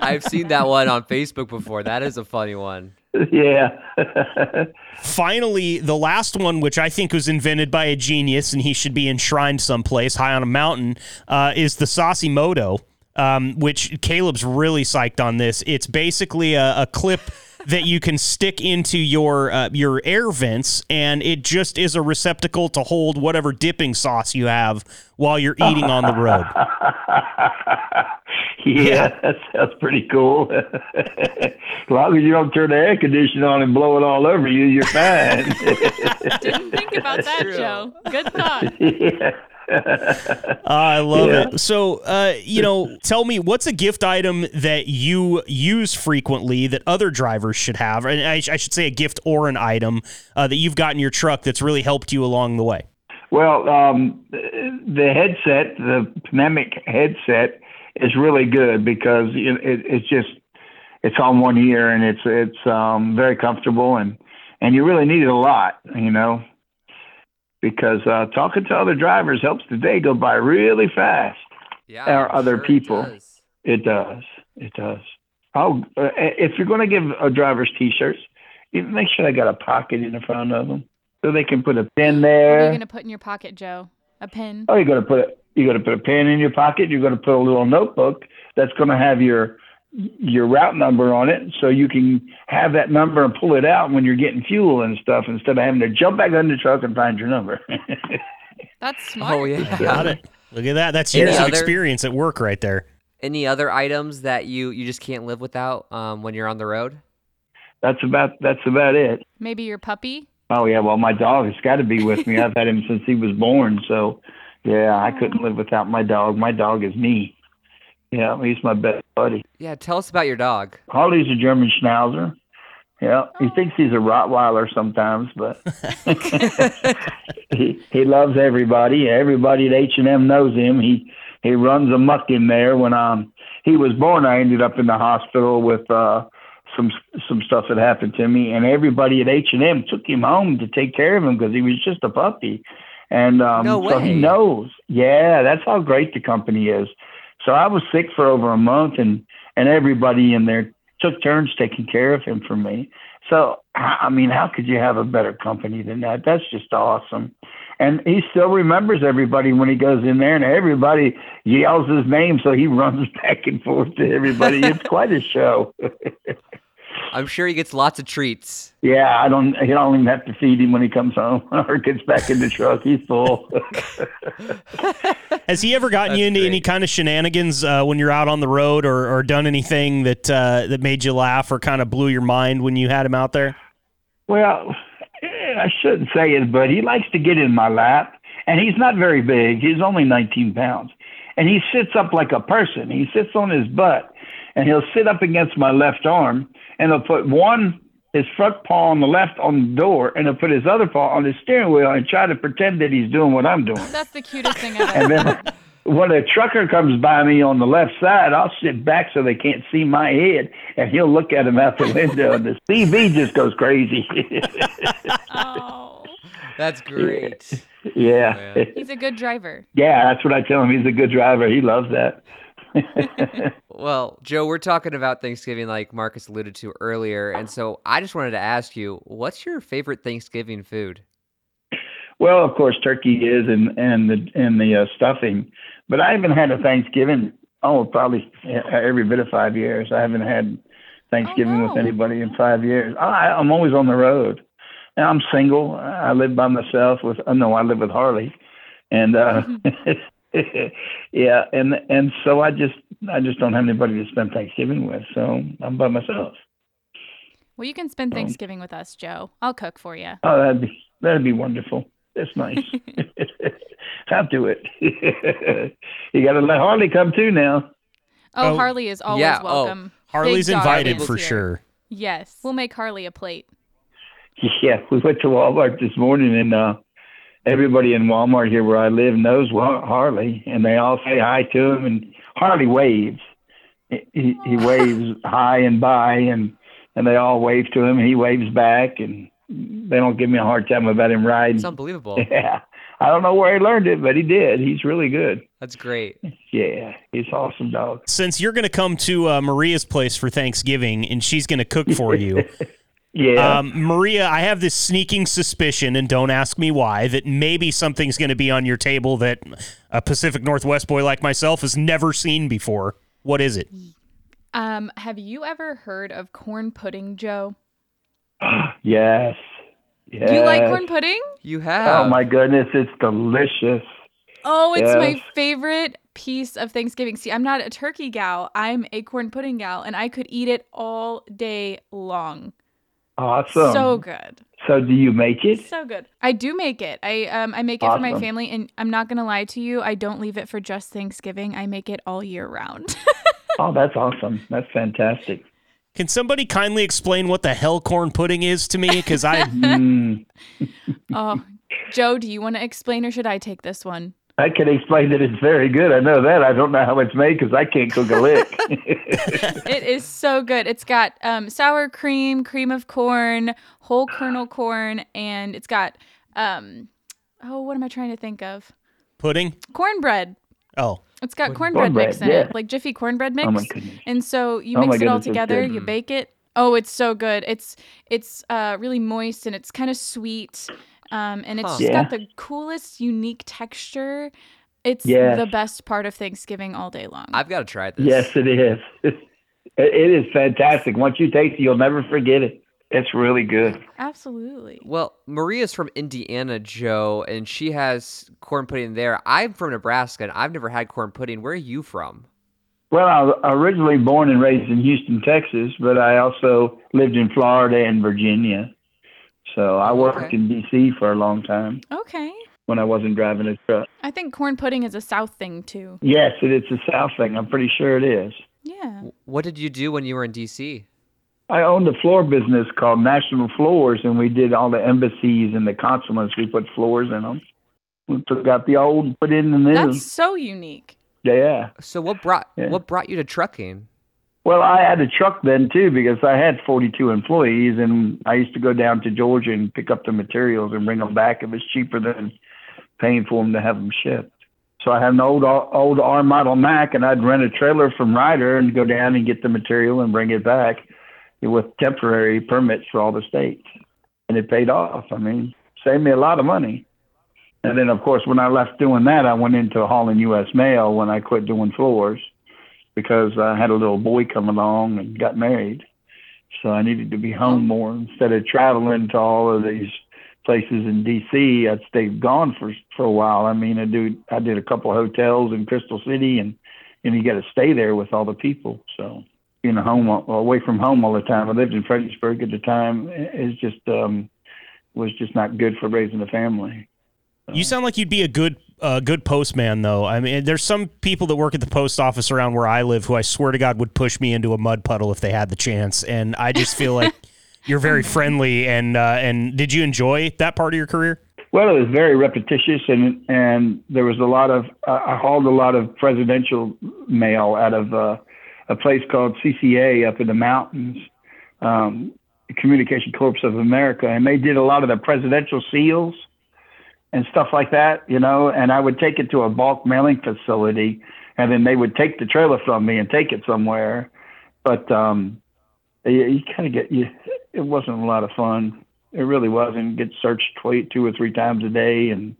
I've seen that one on Facebook before. That is a funny one.
Yeah.
Finally, the last one, which I think was invented by a genius and he should be enshrined someplace high on a mountain, uh, is the Saucemoto, um, which Caleb's really psyched on this. It's basically a, a clip that you can stick into your uh, your air vents, and it just is a receptacle to hold whatever dipping sauce you have while you're eating on the road.
yeah, yeah, that sounds pretty cool. as long as you don't turn the air conditioner on and blow it all over you, you're fine.
Didn't think about that, Joe. Good thought. Yeah.
I love yeah. it. So, uh, you know, tell me what's a gift item that you use frequently that other drivers should have, and I, I should say a gift or an item uh, that you've got in your truck that's really helped you along the way.
Well, um, the headset, the Pneumatic headset, is really good because it, it, it's just it's on one ear and it's it's um, very comfortable and and you really need it a lot, you know because uh, talking to other drivers helps the day go by really fast.
Yeah,
or other sure people. It does. it does. It does. Oh, uh, if you're going to give a driver's t-shirts, make sure they got a pocket in the front of them so they can put a pin there.
What are you going to put in your pocket, Joe? A pin?
Oh, you're going to put a, you're going to put a pen in your pocket. You're going to put a little notebook that's going to have your your route number on it so you can have that number and pull it out when you're getting fuel and stuff instead of having to jump back in the truck and find your number.
That's smart.
Oh yeah.
Got it. Look at that. That's years of experience at work right there.
Any other items that you you just can't live without um, when you're on the road?
That's about that's about it.
Maybe your puppy?
Oh yeah, well my dog has got to be with me. I've had him since he was born, so yeah, I couldn't live without my dog. My dog is me. Yeah, he's my best buddy.
Yeah, tell us about your dog.
Harley's a German Schnauzer. Yeah, he oh. thinks he's a Rottweiler sometimes, but he he loves everybody. Everybody at H and M knows him. He he runs amuck in there. When um he was born, I ended up in the hospital with uh some some stuff that happened to me, and everybody at H and M took him home to take care of him because he was just a puppy, and um
no
so he knows. Yeah, that's how great the company is. So I was sick for over a month, and and everybody in there took turns taking care of him for me. So I mean, how could you have a better company than that? That's just awesome. And he still remembers everybody when he goes in there, and everybody yells his name, so he runs back and forth to everybody. it's quite a show.
I'm sure he gets lots of treats.
Yeah, I don't. I don't even have to feed him when he comes home or gets back in the truck. He's full.
Has he ever gotten you
That's
into any kind of shenanigans uh, when you're out on the road, or, or done anything that uh, that made you laugh or kind of blew your mind when you had him out there?
well, I shouldn't say it, but he likes to get in my lap, and he's not very big. He's only 19 pounds, and he sits up like a person. He sits on his butt, and he'll sit up against my left arm, and he'll put one his front paw on the left on the door, and he'll put his other paw on the steering wheel and try to pretend that he's doing what I'm doing.
That's the cutest thing I've
And
ever.
then when a trucker comes by me on the left side, I'll sit back so they can't see my head, and he'll look at him out the window, and the CB just goes crazy.
Oh,
That's great.
yeah, oh,
man.
he's a good driver.
yeah, that's what I tell him. He's a good driver. He loves that.
Well, Joe, we're talking about Thanksgiving like Marcus alluded to earlier. And so I just wanted to ask you, what's your favorite Thanksgiving food?
Well, of course, turkey is, and and the and the uh, stuffing. But I haven't had a Thanksgiving. Oh, probably every bit of five years. I haven't had Thanksgiving
no.
with anybody in five years. I, I'm always on the road. And I'm single. I live by myself. With oh, no, I live with Harley, and uh, yeah, and and so I just I just don't have anybody to spend Thanksgiving with. So I'm by myself.
Well, you can spend
Oh.
Thanksgiving with us, Joe. I'll cook for you.
Oh, that'd be that'd be wonderful. That's nice. I'll do it. you got to let Harley come too now.
Oh,
Oh,
Harley is always
yeah, oh,
welcome.
Harley's
Big
invited for
here.
sure.
Yes, we'll make Harley a plate.
Yeah, we went to Walmart this morning, and uh, everybody in Walmart here where I live knows Harley, and they all say hi to him, and Harley waves. He, he, he waves high and by, and and they all wave to him, and he waves back, and they don't give me a hard time about him riding.
It's unbelievable.
Yeah, I don't know where he learned it, but he did. He's really good.
That's great.
Yeah, he's awesome dog.
Since you're going to come to uh, Maria's place for Thanksgiving and she's going to cook for you,
Yeah.
um, Maria, I have this sneaking suspicion, and don't ask me why, that maybe something's going to be on your table that a Pacific Northwest boy like myself has never seen before. What is it?
Um, have you ever heard of corn pudding, Joe?
yes. Yes.
Do you like corn pudding?
You have.
Oh my goodness, it's delicious.
Oh, it's my favorite piece of Thanksgiving. See, I'm not a turkey gal. I'm a corn pudding gal, and I could eat it all day long.
Awesome.
So good.
So do you make it?
So good. I do make it. I um I make it for my family and I'm not going to lie to you, I don't leave it for just Thanksgiving. I make it all year round.
Oh, that's awesome. That's fantastic.
Can somebody kindly explain what the hell corn pudding is to me? Because I
Mm,
oh, Joe, do you want to explain or should I take this one?
I can explain that it's very good. I know that. I don't know how it's made because I can't cook a lick.
It is so good. It's got um, sour cream, cream of corn, whole kernel corn, and it's got um, oh, what am I trying to think of?
pudding.
Cornbread.
Oh,
It's got cornbread,
Cornbread,
mix in
yeah.
it, like Jiffy cornbread mix.
Oh, my goodness.
And so you
Oh, my
mix it all together, you bake it. Oh, it's so good. It's it's uh, really moist and it's kind of sweet, um, and it's
Huh.
just got the coolest, unique texture. It's
Yes.
the best part of Thanksgiving all day long.
I've got to try this.
yes, it is. It, it is fantastic. Once you taste it, you'll never forget it. It's really good.
Absolutely.
Well, Maria's from Indiana, Joe, and she has corn pudding there. I'm from Nebraska, and I've never had corn pudding. Where are you from?
Well, I was originally born and raised in Houston, Texas, but I also lived in Florida and Virginia. So I
Oh,
worked
okay.
in D.C. for a long time
Okay.
when I wasn't driving a truck.
I think corn pudding is a South thing too.
Yes, it, it's a South thing. I'm pretty sure it is.
Yeah.
What did you do when you were in D.C.?
I owned a floor business called National Floors, and we did all the embassies and the consulates. We put floors in them. We took out the old, and put in the new.
That's so unique.
yeah.
So what brought
Yeah.
what brought you to trucking?
Well, I had a truck then too because I had 42 employees, and I used to go down to Georgia and pick up the materials and bring them back. It was cheaper than paying for them to have them shipped. So I had an old old R model Mack, and I'd rent a trailer from Ryder and go down and get the material and bring it back with temporary permits for all the states, and it paid off. I mean, saved me a lot of money. And then, of course, when I left doing that, I went into hauling U.S. mail when I quit doing floors because I had a little boy come along and got married. So I needed to be home more instead of traveling to all of these places in DC. I'd stayed gone for for a while. I mean, I do I did a couple of hotels in Crystal City, and and you got to stay there with all the people. So being home away from home all the time. I lived in Fredericksburg at the time. It's just um, was just not good for raising a family.
So. You sound like you'd be a good uh, good postman, though. I mean, there's some people that work at the post office around where I live who I swear to God would push me into a mud puddle if they had the chance, and I just feel like you're very friendly. And uh, and did you enjoy that part of your career?
Well, it was very repetitious, and and there was a lot of uh, I hauled a lot of presidential mail out of uh, a place called CCA up in the mountains, um, Communication Corps of America, and they did a lot of the presidential seals and stuff like that, you know. And I would take it to a bulk mailing facility, and then they would take the trailer from me and take it somewhere. But um, you, you kind of get you. It wasn't a lot of fun. It really wasn't. Get searched two or three times a day, and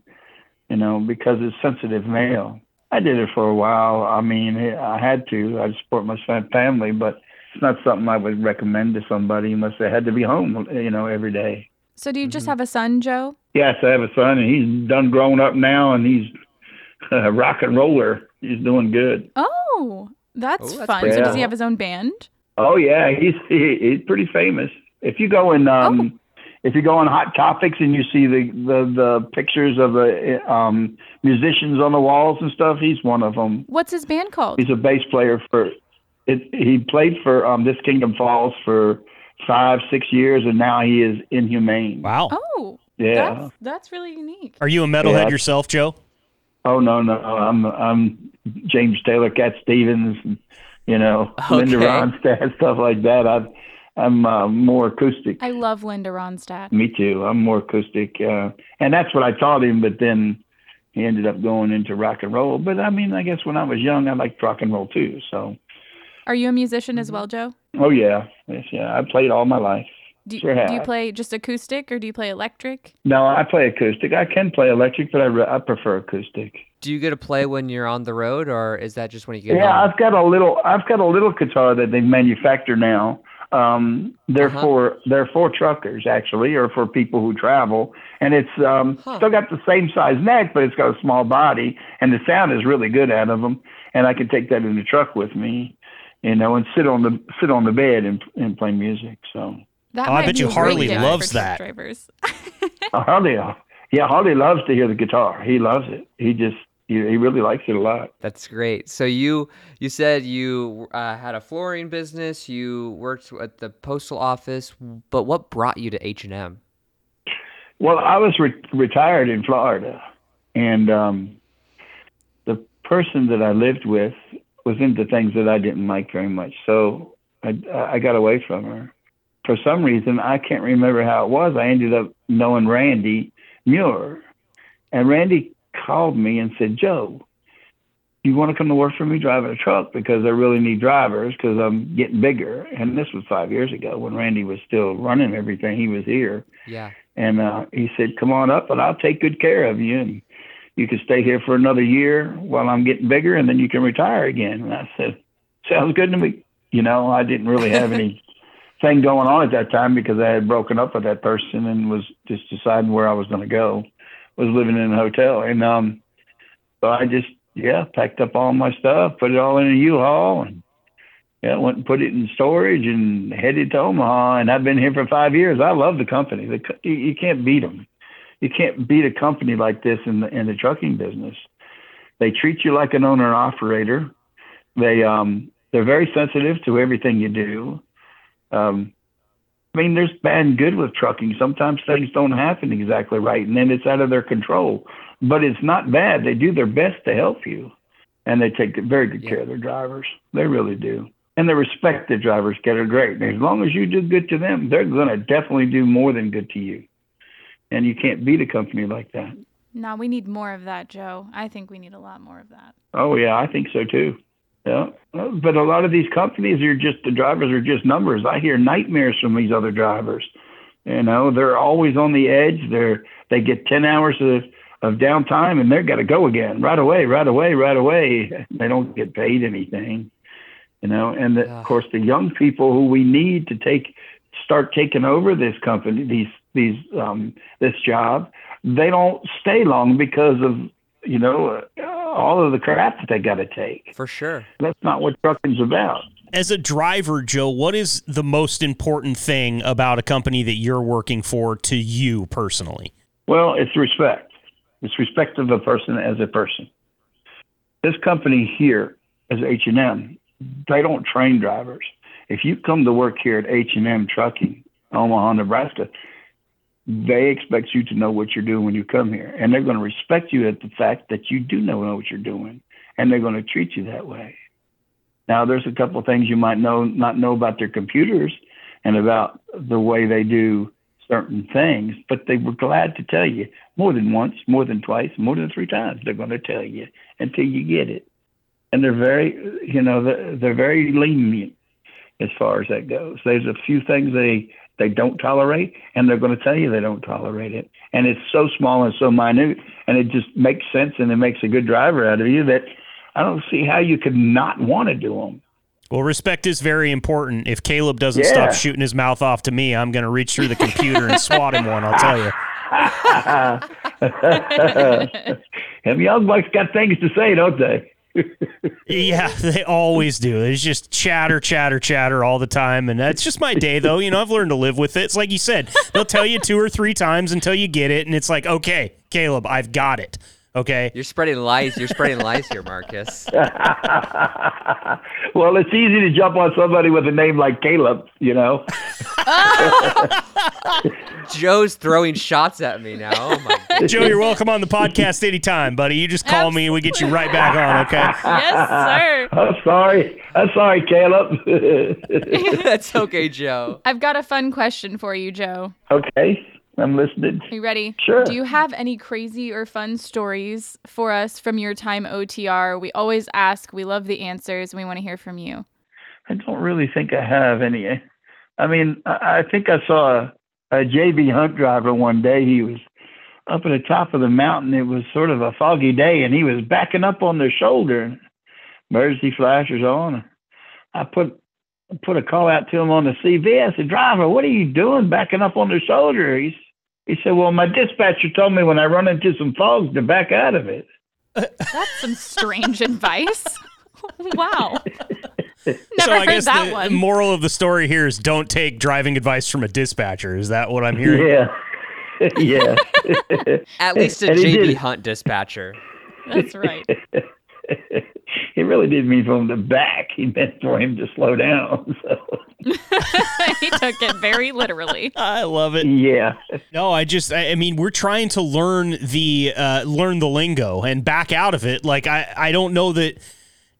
you know because it's sensitive mail. I did it for a while. I mean, I had to. I support my family, but it's not something I would recommend to somebody unless they had to be home, you know, every day.
So, do you just mm-hmm. have a son, Joe?
Yes, I have a son, and he's done grown up now, and he's a rock and roller. He's doing good.
Oh, that's, oh, that's fun. So, does he have his own band?
Oh yeah, he's he, he's pretty famous. If you go in, um, oh. if you go on Hot Topics and you see the the, the pictures of the um, musicians on the walls and stuff, he's one of them.
What's his band called?
He's a bass player for. It, he played for um, This Kingdom Falls for five, six years, and now he is inhumane.
Wow.
Oh,
yeah,
that's, that's really unique.
Are you a metalhead yeah. yourself, Joe?
Oh no, no, I'm I'm James Taylor, Cat Stevens, and, you know, okay. Linda Ronstadt, stuff like that. I've I'm uh, more acoustic.
I love Linda Ronstadt.
Me too. I'm more acoustic, uh, and that's what I taught him. But then he ended up going into rock and roll. But I mean, I guess when I was young, I liked rock and roll too. So
are you a musician as well, Joe?
Oh yeah, yes, yeah. I played all my life.
Do, sure do you play just acoustic or do you play electric?
No, I play acoustic. I can play electric, but I, re- I prefer acoustic.
Do you get to play when you're on the road, or is that just when you get?
Yeah,
home?
I've got a little. I've got a little guitar that they manufacture now. Um, they're uh-huh. for they're for truckers actually, or for people who travel, and it's um, huh. still got the same size neck, but it's got a small body, and the sound is really good out of them. And I can take that in the truck with me you know, and sit on the sit on the bed and and play music. So
that oh, I bet you Harley really loves that. Drivers.
Harley, yeah, Harley loves to hear the guitar. He loves it. He just he, he really likes it a lot.
That's great. So you you said you uh, had a flooring business. You worked at the postal office, but what brought you to H and M?
Well, I was re- retired in Florida, and um, the person that I lived with was into things that I didn't like very much. So I, I got away from her. For some reason, I can't remember how it was. I ended up knowing Randy Muir. And Randy called me and said, Joe, you want to come to work for me driving a truck because I really need drivers because I'm getting bigger. And this was five years ago when Randy was still running everything. He was here.
Yeah.
And uh, he said, come on up and I'll take good care of you. And you can stay here for another year while I'm getting bigger, and then you can retire again. And I said, sounds good to me. You know, I didn't really have any thing going on at that time because I had broken up with that person and was just deciding where I was going to go. Was living in a hotel, and um, so I just yeah packed up all my stuff, put it all in a U-Haul, and yeah went and put it in storage and headed to Omaha. And I've been here for five years. I love the company. The, you, you can't beat them you can't beat a company like this in the in the trucking business. They treat you like an owner operator. They um they're very sensitive to everything you do. Um, I mean, there's bad and good with trucking. Sometimes things don't happen exactly right, and then it's out of their control. But it's not bad. They do their best to help you, and they take very good yeah. care of their drivers. They really do. And they respect the drivers get are great. And as long as you do good to them, they're going to definitely do more than good to you and you can't beat a company like that.
No, we need more of that, Joe. I think we need a lot more of that.
Oh yeah, I think so too. Yeah, but a lot of these companies are just the drivers are just numbers. I hear nightmares from these other drivers. You know, they're always on the edge. They're they get ten hours of of downtime and they're got to go again right away, right away, right away. They don't get paid anything, You know, and the,
Yeah.
of course the young people who we need to take start taking over this company, these these um, this job, they don't stay long because of you know uh, all of the crap that they got to take.
For sure.
That's not what trucking's about.
As a driver, Joe, what is the most important thing about a company that you're working for to you personally?
Well, it's respect. It's respect of a person as a person. This company here, as H and M, they don't train drivers. If you come to work here at H and M Trucking, Omaha, Nebraska, they expect you to know what you're doing when you come here, and they're going to respect you at the fact that you do know what you're doing, and they're going to treat you that way. Now, there's a couple of things you might know not know about their computers and about the way they do certain things, but they were glad to tell you more than once, more than twice, more than three times. They're going to tell you until you get it, and they're very, you know, they're, they're very lenient as far as that goes. There's a few things they they don't tolerate, and they're going to tell you they don't tolerate it, and it's so small and so minute, and it just makes sense, and it makes a good driver out of you that I don't see how you could not want to do them.
Well, respect is very important. If Caleb doesn't
Yeah.
stop shooting his mouth off to me, I'm going to reach through the computer and swat him one, I'll tell you.
Them young bucks got things to say, don't they?
Yeah, they always do. It's just chatter, chatter, chatter all the time. And that's just my day, though. You know, I've learned to live with it. It's like you said, they'll tell you two or three times until you get it. And it's like, okay, Caleb, I've got it. Okay.
You're spreading lies. You're spreading lies here, Marcus.
well, it's easy to jump on somebody with a name like Caleb, you know.
Joe's throwing shots at me now. Oh my goodness.
Joe, you're welcome on the podcast anytime, buddy. You just call me and we get you right back on, okay?
yes, sir.
I'm sorry. I'm sorry, Caleb.
That's okay, Joe.
I've got a fun question for you, Joe.
okay, I'm listening.
Are you ready?
Sure.
Do you have any crazy or fun stories for us from your time OTR? We always ask. We love the answers. and We want to hear from you.
I don't really think I have any. I mean, I, think I saw a, a JB Hunt driver one day. He was up at the top of the mountain. It was sort of a foggy day, and he was backing up on their shoulder. Emergency flashers on. I put put a call out to him on the CB. I said, "Driver, what are you doing backing up on their shoulder?" He's, he said, "Well, my dispatcher told me when I run into some fog to back out of it."
That's some strange advice. wow. Never
so I
heard
guess
that
the
one.
moral of the story here is don't take driving advice from a dispatcher. Is that what I'm hearing?
Yeah, yeah.
At least a
And
JB. Hunt dispatcher.
That's right.
he really didn't mean for him to back. He meant for him to slow down. So
he took it very literally.
I love it.
yeah,
No, I just, I, I mean, we're trying to learn the, uh, learn the lingo and back out of it. Like, I, I don't know that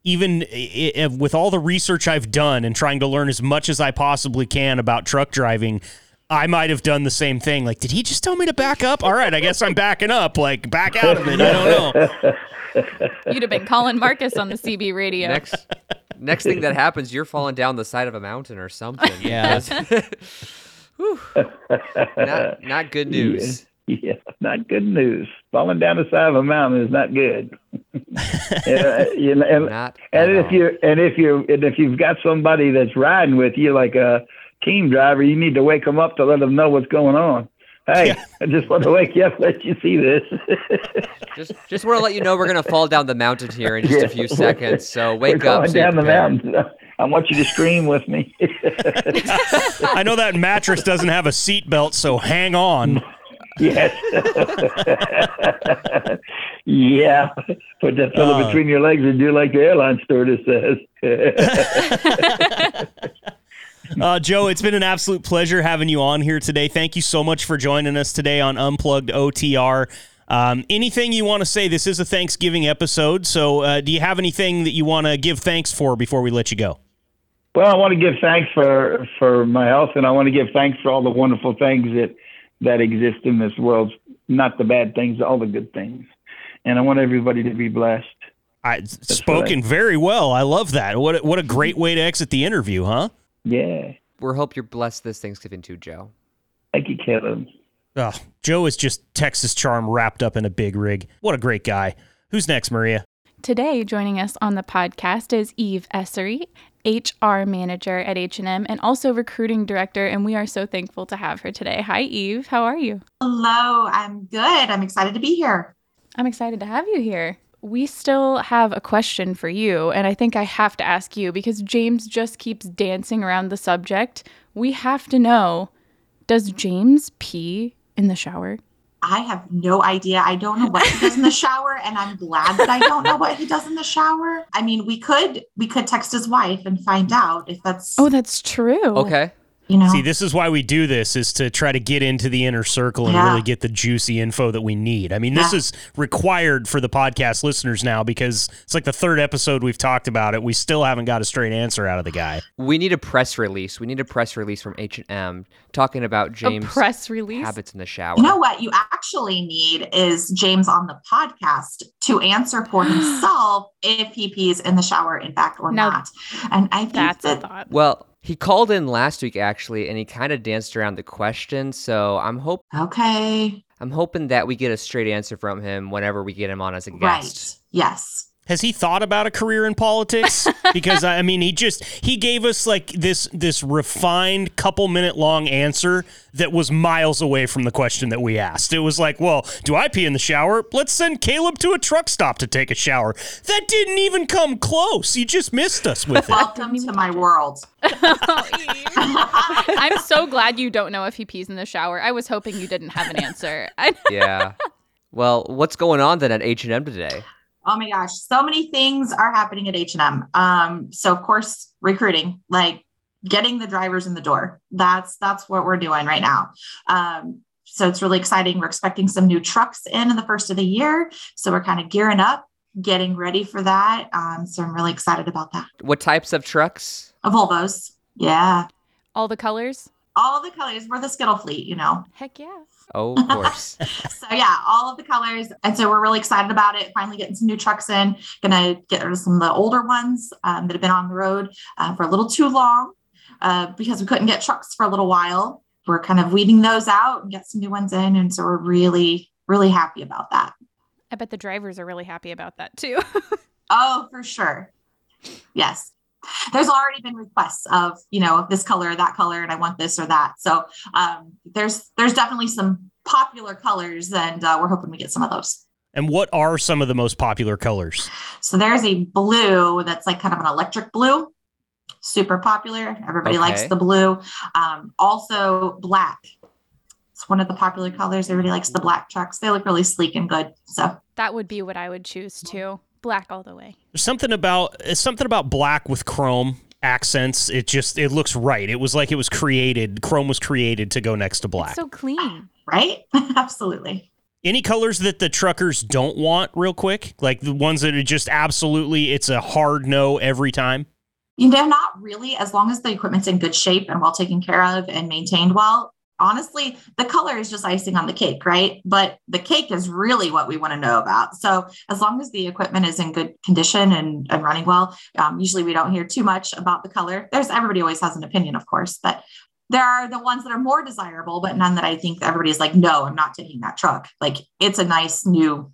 even i- i- with all the research I've done and trying to learn as much as I possibly can about truck driving, I might have done the same thing. Like, did he just tell me to back up? All right, I guess I'm backing up. Like, back out of it. I don't know.
You'd have been calling Marcus on the CB radio.
Next, next thing that happens, you're falling down the side of a mountain or something.
Yeah.
Whew. not, not good news.
yeah, not good news. Falling down the side of a mountain is not good. yeah, you know, and,
Not
and
at
if
all.
you and if you and if you've got somebody that's riding with you, like a team driver, you need to wake them up to let them know what's going on. Hey, I just want to wake you up, let you see this.
Just, just want to let you know we're gonna fall down the mountain here in just a few seconds. So
We're
wake up.
going
so
down the mountain. I want you to scream with me.
I know that mattress doesn't have a seatbelt, so hang on.
yes. yeah. Put that pillow
Uh.
between your legs and do like the airline stewardess says.
Uh, Joe, it's been an absolute pleasure having you on here today. Thank you so much for joining us today on Unplugged OTR. Um, anything you want to say? This is a Thanksgiving episode, so uh, do you have anything that you want to give thanks for before we let you go?
Well, I want to give thanks for for my health, and I want to give thanks for all the wonderful things that that exist in this world. Not the bad things, all the good things. And I want everybody to be blessed.
I spoken very well. I love that. What what a great way to exit the interview, huh?
Yeah.
We're hope you're blessed this Thanksgiving too, Joe.
Thank you, Kevin.
Oh, Joe is just Texas charm wrapped up in a big rig. What a great guy. Who's next, Maria?
Today, joining us on the podcast is Eve Essary, HR manager at H&M and also recruiting director, and we are so thankful to have her today. Hi, Eve. How are you?
Hello, I'm good. I'm excited to be here.
I'm excited to have you here. We still have a question for you, and I think I have to ask you because James just keeps dancing around the subject. We have to know does James pee in the shower?
I have no idea. I don't know what he does in the shower, and I'm glad that I don't know what he does in the shower. I mean, we could we could text his wife and find out if that's
Oh, that's true.
Okay.
You know.
See, this is why we do this is to try to get into the inner circle and
Yeah.
really get the juicy info that we need. I mean, this is required for the podcast listeners now because it's like the third episode we've talked about it. We still haven't got a straight answer out of the guy.
We need a press release. We need a press release from H&M talking about James'
a press release.
habits in the shower.
You know what you actually need is James on the podcast to answer for himself if he pees in the shower, in fact, or
Now,
not. And I think
That's a
that
thought.
Well, he called in last week actually, and he kind of danced around the question. So I'm hope
okay,
I'm hoping that we get a straight answer from him whenever we get him on as a guest.
right? Yes.
Has he thought about a career in politics? because I mean, he just he gave us like this this refined couple minute long answer that was miles away from the question that we asked. It was like, "Well, do I pee in the shower? Let's send Caleb to a truck stop to take a shower." That didn't even come close. You just missed us with it.
Welcome to my world.
I'm so glad you don't know if he pees in the shower. I was hoping you didn't have an answer.
Yeah. well, what's going on then at H&M today?
Oh my gosh, so many things are happening at H&M. Um, so of course, recruiting, like getting the drivers in the door. That's that's what we're doing right now. Um, so it's really exciting. We're expecting some new trucks in in the first of the year, so we're kind of gearing up, getting ready for that. Um, so I'm really excited about that.
What types of trucks?
Volvos, yeah,
all the colors?
All the colors. We're the Skittle fleet, you know.
Heck yeah.
Oh, of course.
so yeah, all of the colors, and so we're really excited about it. Finally, getting some new trucks in. Gonna get rid of some of the older ones um, that have been on the road uh, for a little too long uh, because we couldn't get trucks for a little while. We're kind of weeding those out and get some new ones in, and so we're really, really happy about that.
I bet the drivers are really happy about that too.
Oh, for sure. Yes. There's already been requests of, you know, this color, that color, and I want this or that. So um, there's there's definitely some popular colors, and uh, we're hoping we get some of those.
And what are some of the most popular colors?
So there's a blue that's like kind of an electric blue, super popular. Everybody likes the blue. Um, also black. It's one of the popular colors. Everybody likes the black trucks. They look really sleek and good. So
that would be what I would choose too. Black all the way.
There's something about it's something about black with chrome accents. It just it looks right. It was like it was created. Chrome was created to go next to black.
It's so clean.
right? Absolutely.
Any colors that the truckers don't want, real quick, like the ones that are just absolutely, it's a hard no every time.
You know, not really, as long as the equipment's in good shape and well taken care of and maintained well. Honestly, the color is just icing on the cake, right? But the cake is really what we want to know about. So, as long as the equipment is in good condition and, and running well, um, usually we don't hear too much about the color. There's everybody always has an opinion, of course, but there are the ones that are more desirable, but none that I think everybody's like, no, I'm not taking that truck. Like, it's a nice, new,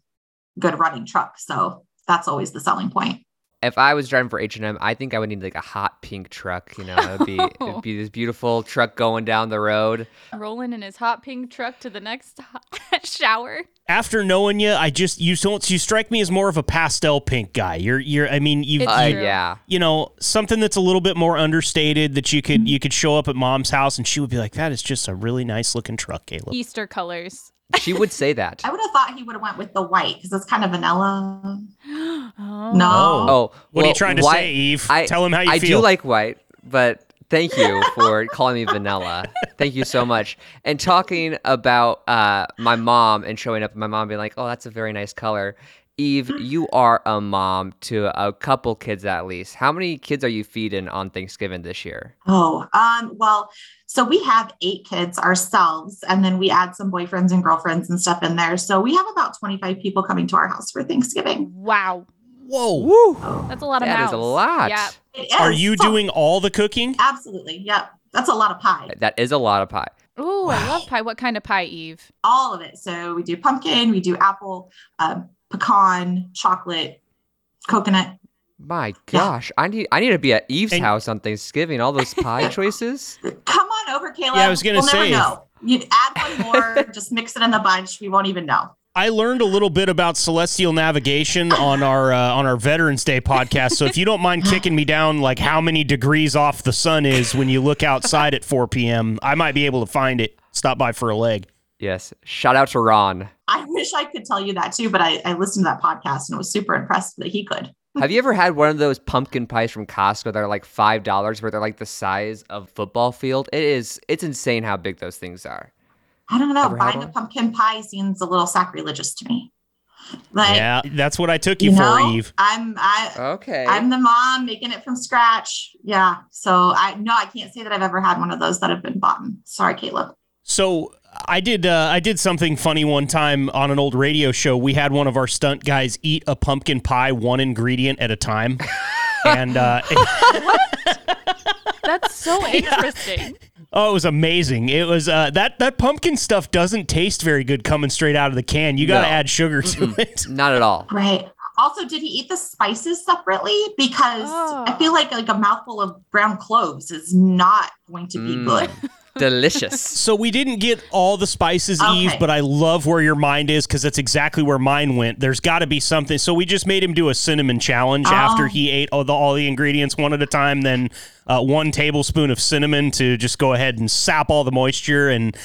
good running truck. So, that's always the selling point.
If I was driving for H&M, I think I would need like a hot pink truck, you know. It'd be it'd be this beautiful truck going down the road.
Rolling in his hot pink truck to the next shower.
After knowing you, I just you don't you strike me as more of a pastel pink guy. You're you're I mean you
It's
Uh,
true.
yeah.
you know something that's a little bit more understated that you could you could show up at mom's house and she would be like that is just a really nice looking truck, Caleb.
Easter colors.
She would say that.
I would have thought he would have went with the white because it's kind of vanilla.
Oh.
No.
Oh,
What are you trying to
why-
say, Eve?
I,
Tell him how you
I
feel.
I do like white, but thank you for calling me vanilla. Thank you so much. And talking about uh, my mom and showing up, my mom being like, "Oh, that's a very nice color." Eve, you are a mom to a couple kids at least. How many kids are you feeding on Thanksgiving this year?
Oh, um, well, so we have eight kids ourselves, and then we add some boyfriends and girlfriends and stuff in there. So we have about 25 people coming to our house for Thanksgiving.
Wow.
Whoa.
Woo!
That's a lot of
That
mouths.
is a lot.
Yeah.
It
Are you
So-
doing all the cooking?
Absolutely. Yep. That's a lot of pie.
That is a lot of pie.
Ooh, I love pie. What kind of pie, Eve?
All of it. So we do pumpkin, we do apple, um, pecan, chocolate, coconut.
My gosh, I need I need to be at Eve's
And-
house on Thanksgiving. All those pie choices.
Come on over, Caleb.
Yeah, I was gonna
we'll
say,
Never know. You add one more, just mix it in the bunch. We won't even know.
I learned a little bit about celestial navigation on our uh, on our Veterans Day podcast. So if you don't mind kicking me down, like how many degrees off the sun is when you look outside at 4 p.m., I might be able to find it. Stop by for a leg.
Yes. Shout out to Ron.
I wish I could tell you that too, but I, I listened to that podcast and was super impressed that he could.
Have you ever had one of those pumpkin pies from Costco that are like five dollars, where they're like the size of football field? It is. It's insane how big those things are.
I don't know.
Ever
Buying a pumpkin pie seems a little sacrilegious to me. Like,
yeah, that's what I took you,
you
for, Eve.
I'm I
Okay.
I'm the mom making it from scratch. Yeah. So I no, I can't say that I've ever had one of those that have been bought. Sorry, Caleb.
So I did uh, I did something funny one time on an old radio show. We had one of our stunt guys eat a pumpkin pie one ingredient at a time. and uh,
That's so interesting.
oh, it was amazing. It was uh, that that pumpkin stuff doesn't taste very good coming straight out of the can. You got to
No.
add sugar to it.
Not at all.
Right. Also, did he eat the spices separately? Because
Oh.
I feel like like a mouthful of brown cloves is not going to be
Mm.
good.
Delicious.
So we didn't get all the spices, Eve, but I love where your mind is because that's exactly where mine went. There's got to be something. So we just made him do a cinnamon challenge
Oh.
after he ate all the all the ingredients one at a time. Then uh, one tablespoon of cinnamon to just go ahead and sap all the moisture. And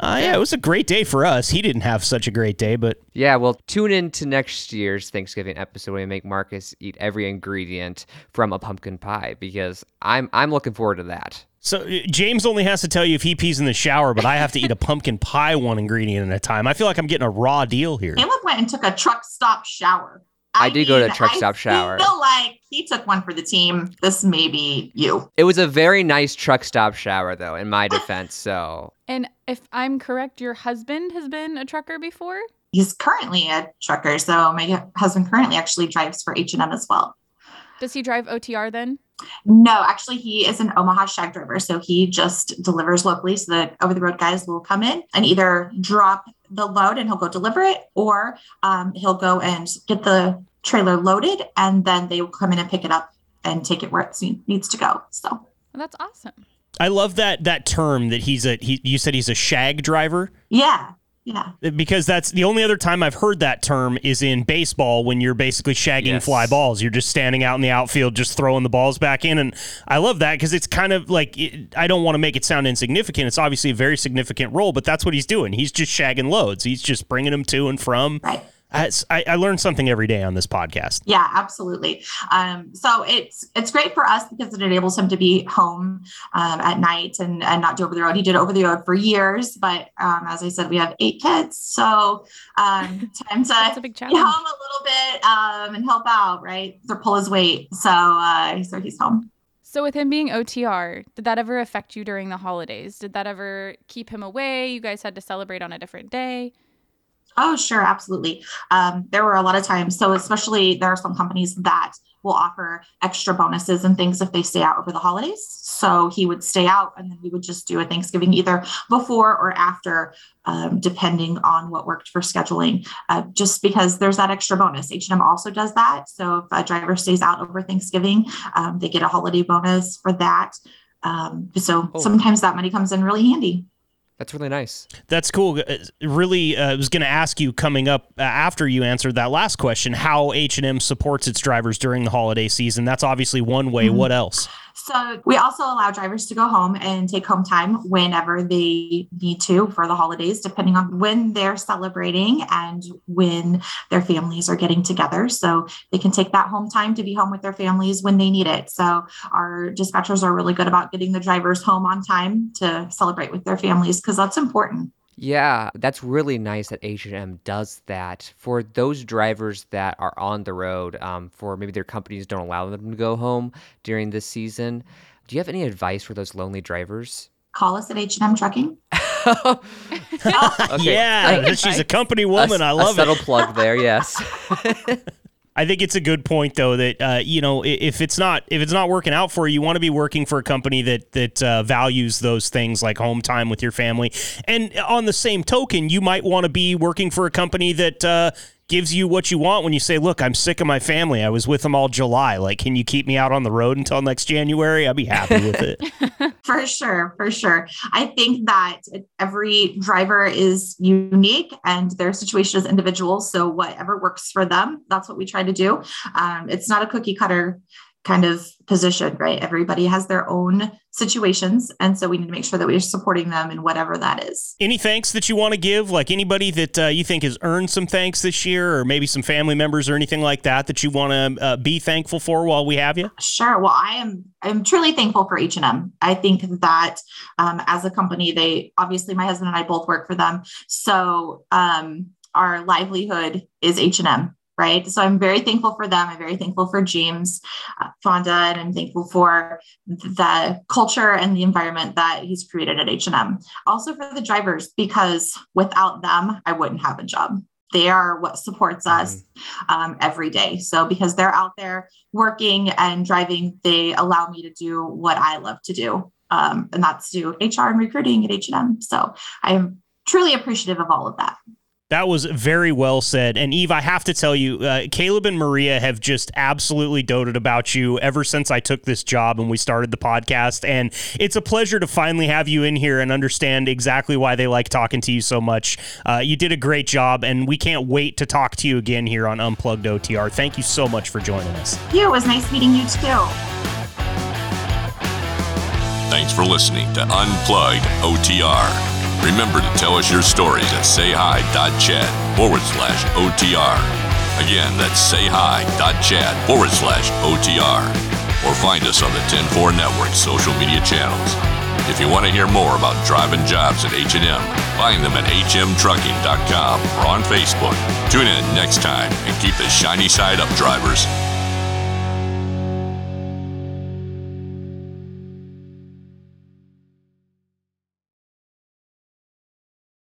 uh, yeah, it was a great day for us. He didn't have such a great day, but
Yeah, well, tune in to next year's Thanksgiving episode when we make Marcus eat every ingredient from a pumpkin pie because I'm I'm looking forward to that.
so uh, James only has to tell you if he pees in the shower, but I have to eat a pumpkin pie one ingredient at a time. I feel like I'm getting a raw deal here.
Caleb went and took a truck stop shower.
I did go to a truck stop shower.
I feel like he took one for the team. This may be you.
It was a very nice truck stop shower, though, in my defense. So
And if I'm correct, your husband has been a trucker before?
He's currently a trucker, so my husband currently actually drives for H and M as well.
Does he drive OTR then?
No, actually, he is an Omaha shag driver. So he just delivers locally. So the over the road guys will come in and either drop the load and he'll go deliver it, or um, he'll go and get the trailer loaded and then they will come in and pick it up and take it where it needs to go. So,
Well, that's awesome.
I love that that term that he's a he. You said he's a shag driver.
yeah, yeah.
because that's the only other time I've heard that term is in baseball when you're basically shagging
Yes.
fly balls. You're just standing out in the outfield, just throwing the balls back in. And I love that because it's kind of like, it, I don't want to make it sound insignificant. It's obviously a very significant role, but that's what he's doing. He's just shagging loads, he's just bringing them to and from.
Right.
I, I, I learn something every day on this podcast.
Yeah, absolutely. Um, so it's it's great for us because it enables him to be home um, at night and, and not do over the road. He did over the road for years, but um, as I said, we have eight kids, so um, time
That's a
to
big
be
challenge.
home a little bit um, and help out, right? So pull his weight. So uh, so he's home.
So with him being OTR, did that ever affect you during the holidays? Did that ever keep him away? You guys had to celebrate on a different day?
Oh, sure, absolutely. Um, there were a lot of times. So, especially there are some companies that will offer extra bonuses and things if they stay out over the holidays. So he would stay out, and then we would just do a Thanksgiving either before or after, um, depending on what worked for scheduling. Uh, just because there's that extra bonus. H and M also does that. So if a driver stays out over Thanksgiving, um, they get a holiday bonus for that. Um, so
Oh.
sometimes that money comes in really handy.
That's really nice.
That's cool. Uh, Really, uh, I was going to ask you coming up uh, after you answered that last question how H and M supports its drivers during the holiday season. That's obviously one way.
Mhm.
What else?
So we also allow drivers to go home and take home time whenever they need to for the holidays, depending on when they're celebrating and when their families are getting together. So they can take that home time to be home with their families when they need it. So our dispatchers are really good about getting the drivers home on time to celebrate with their families because that's important.
Yeah, that's really nice that H&M does that for those drivers that are on the road. Um, for maybe their companies don't allow them to go home during this season. Do you have any advice for those lonely drivers?
Call us at H&M Trucking.
Okay,
yeah, she's a company woman.
s-
I
a
love a
subtle
it.
plug there. Yes.
I think it's a good point though that uh, you know if it's not if it's not working out for you, you want to be working for a company that that uh, values those things like home time with your family. And on the same token, you might want to be working for a company that uh, gives you what you want when you say, "Look, I'm sick of my family. I was with them all July. Like, can you keep me out on the road until next January? I'd be happy with it."
for sure, for sure. I think that every driver is unique and their situation is individual. So whatever works for them, that's what we try to do. Um, it's not a cookie cutter kind of position, right? Everybody has their own situations. And so we need to make sure that we're supporting them in whatever that is.
Any thanks that you want to give? Like anybody that uh, you think has earned some thanks this year, or maybe some family members or anything like that that you want to uh, be thankful for while we have you?
Sure. Well, I am I'm truly thankful for H&M. I think that um, as a company, they obviously my husband and I both work for them. So um, our livelihood is H&M right? So I'm very thankful for them. I'm very thankful for James uh, Fonda, and I'm thankful for the culture and the environment that he's created at H&M. Also for the drivers, because without them, I wouldn't have a job. They are what supports mm-hmm. us um, every day. So because they're out there working and driving, they allow me to do what I love to do, um, and that's do HR and recruiting at H&M. So I am truly appreciative of all of that.
That was very well said. And Eve, I have to tell you, uh, Caleb and Maria have just absolutely doted about you ever since I took this job and we started the podcast. And it's a pleasure to finally have you in here and understand exactly why they like talking to you so much. Uh, you did a great job, and we can't wait to talk to you again here on Unplugged OTR. Thank you so much for joining us.
Yeah, it was nice meeting you too.
Thanks for listening to Unplugged OTR. Remember to tell us your stories at sayhi.chat forward slash OTR. Again, that's sayhi.chat forward slash OTR. Or find us on the 10-4 Network social media channels. If you want to hear more about driving jobs at H&M, find them at hmtrucking.com or on Facebook. Tune in next time and keep the shiny side up, drivers.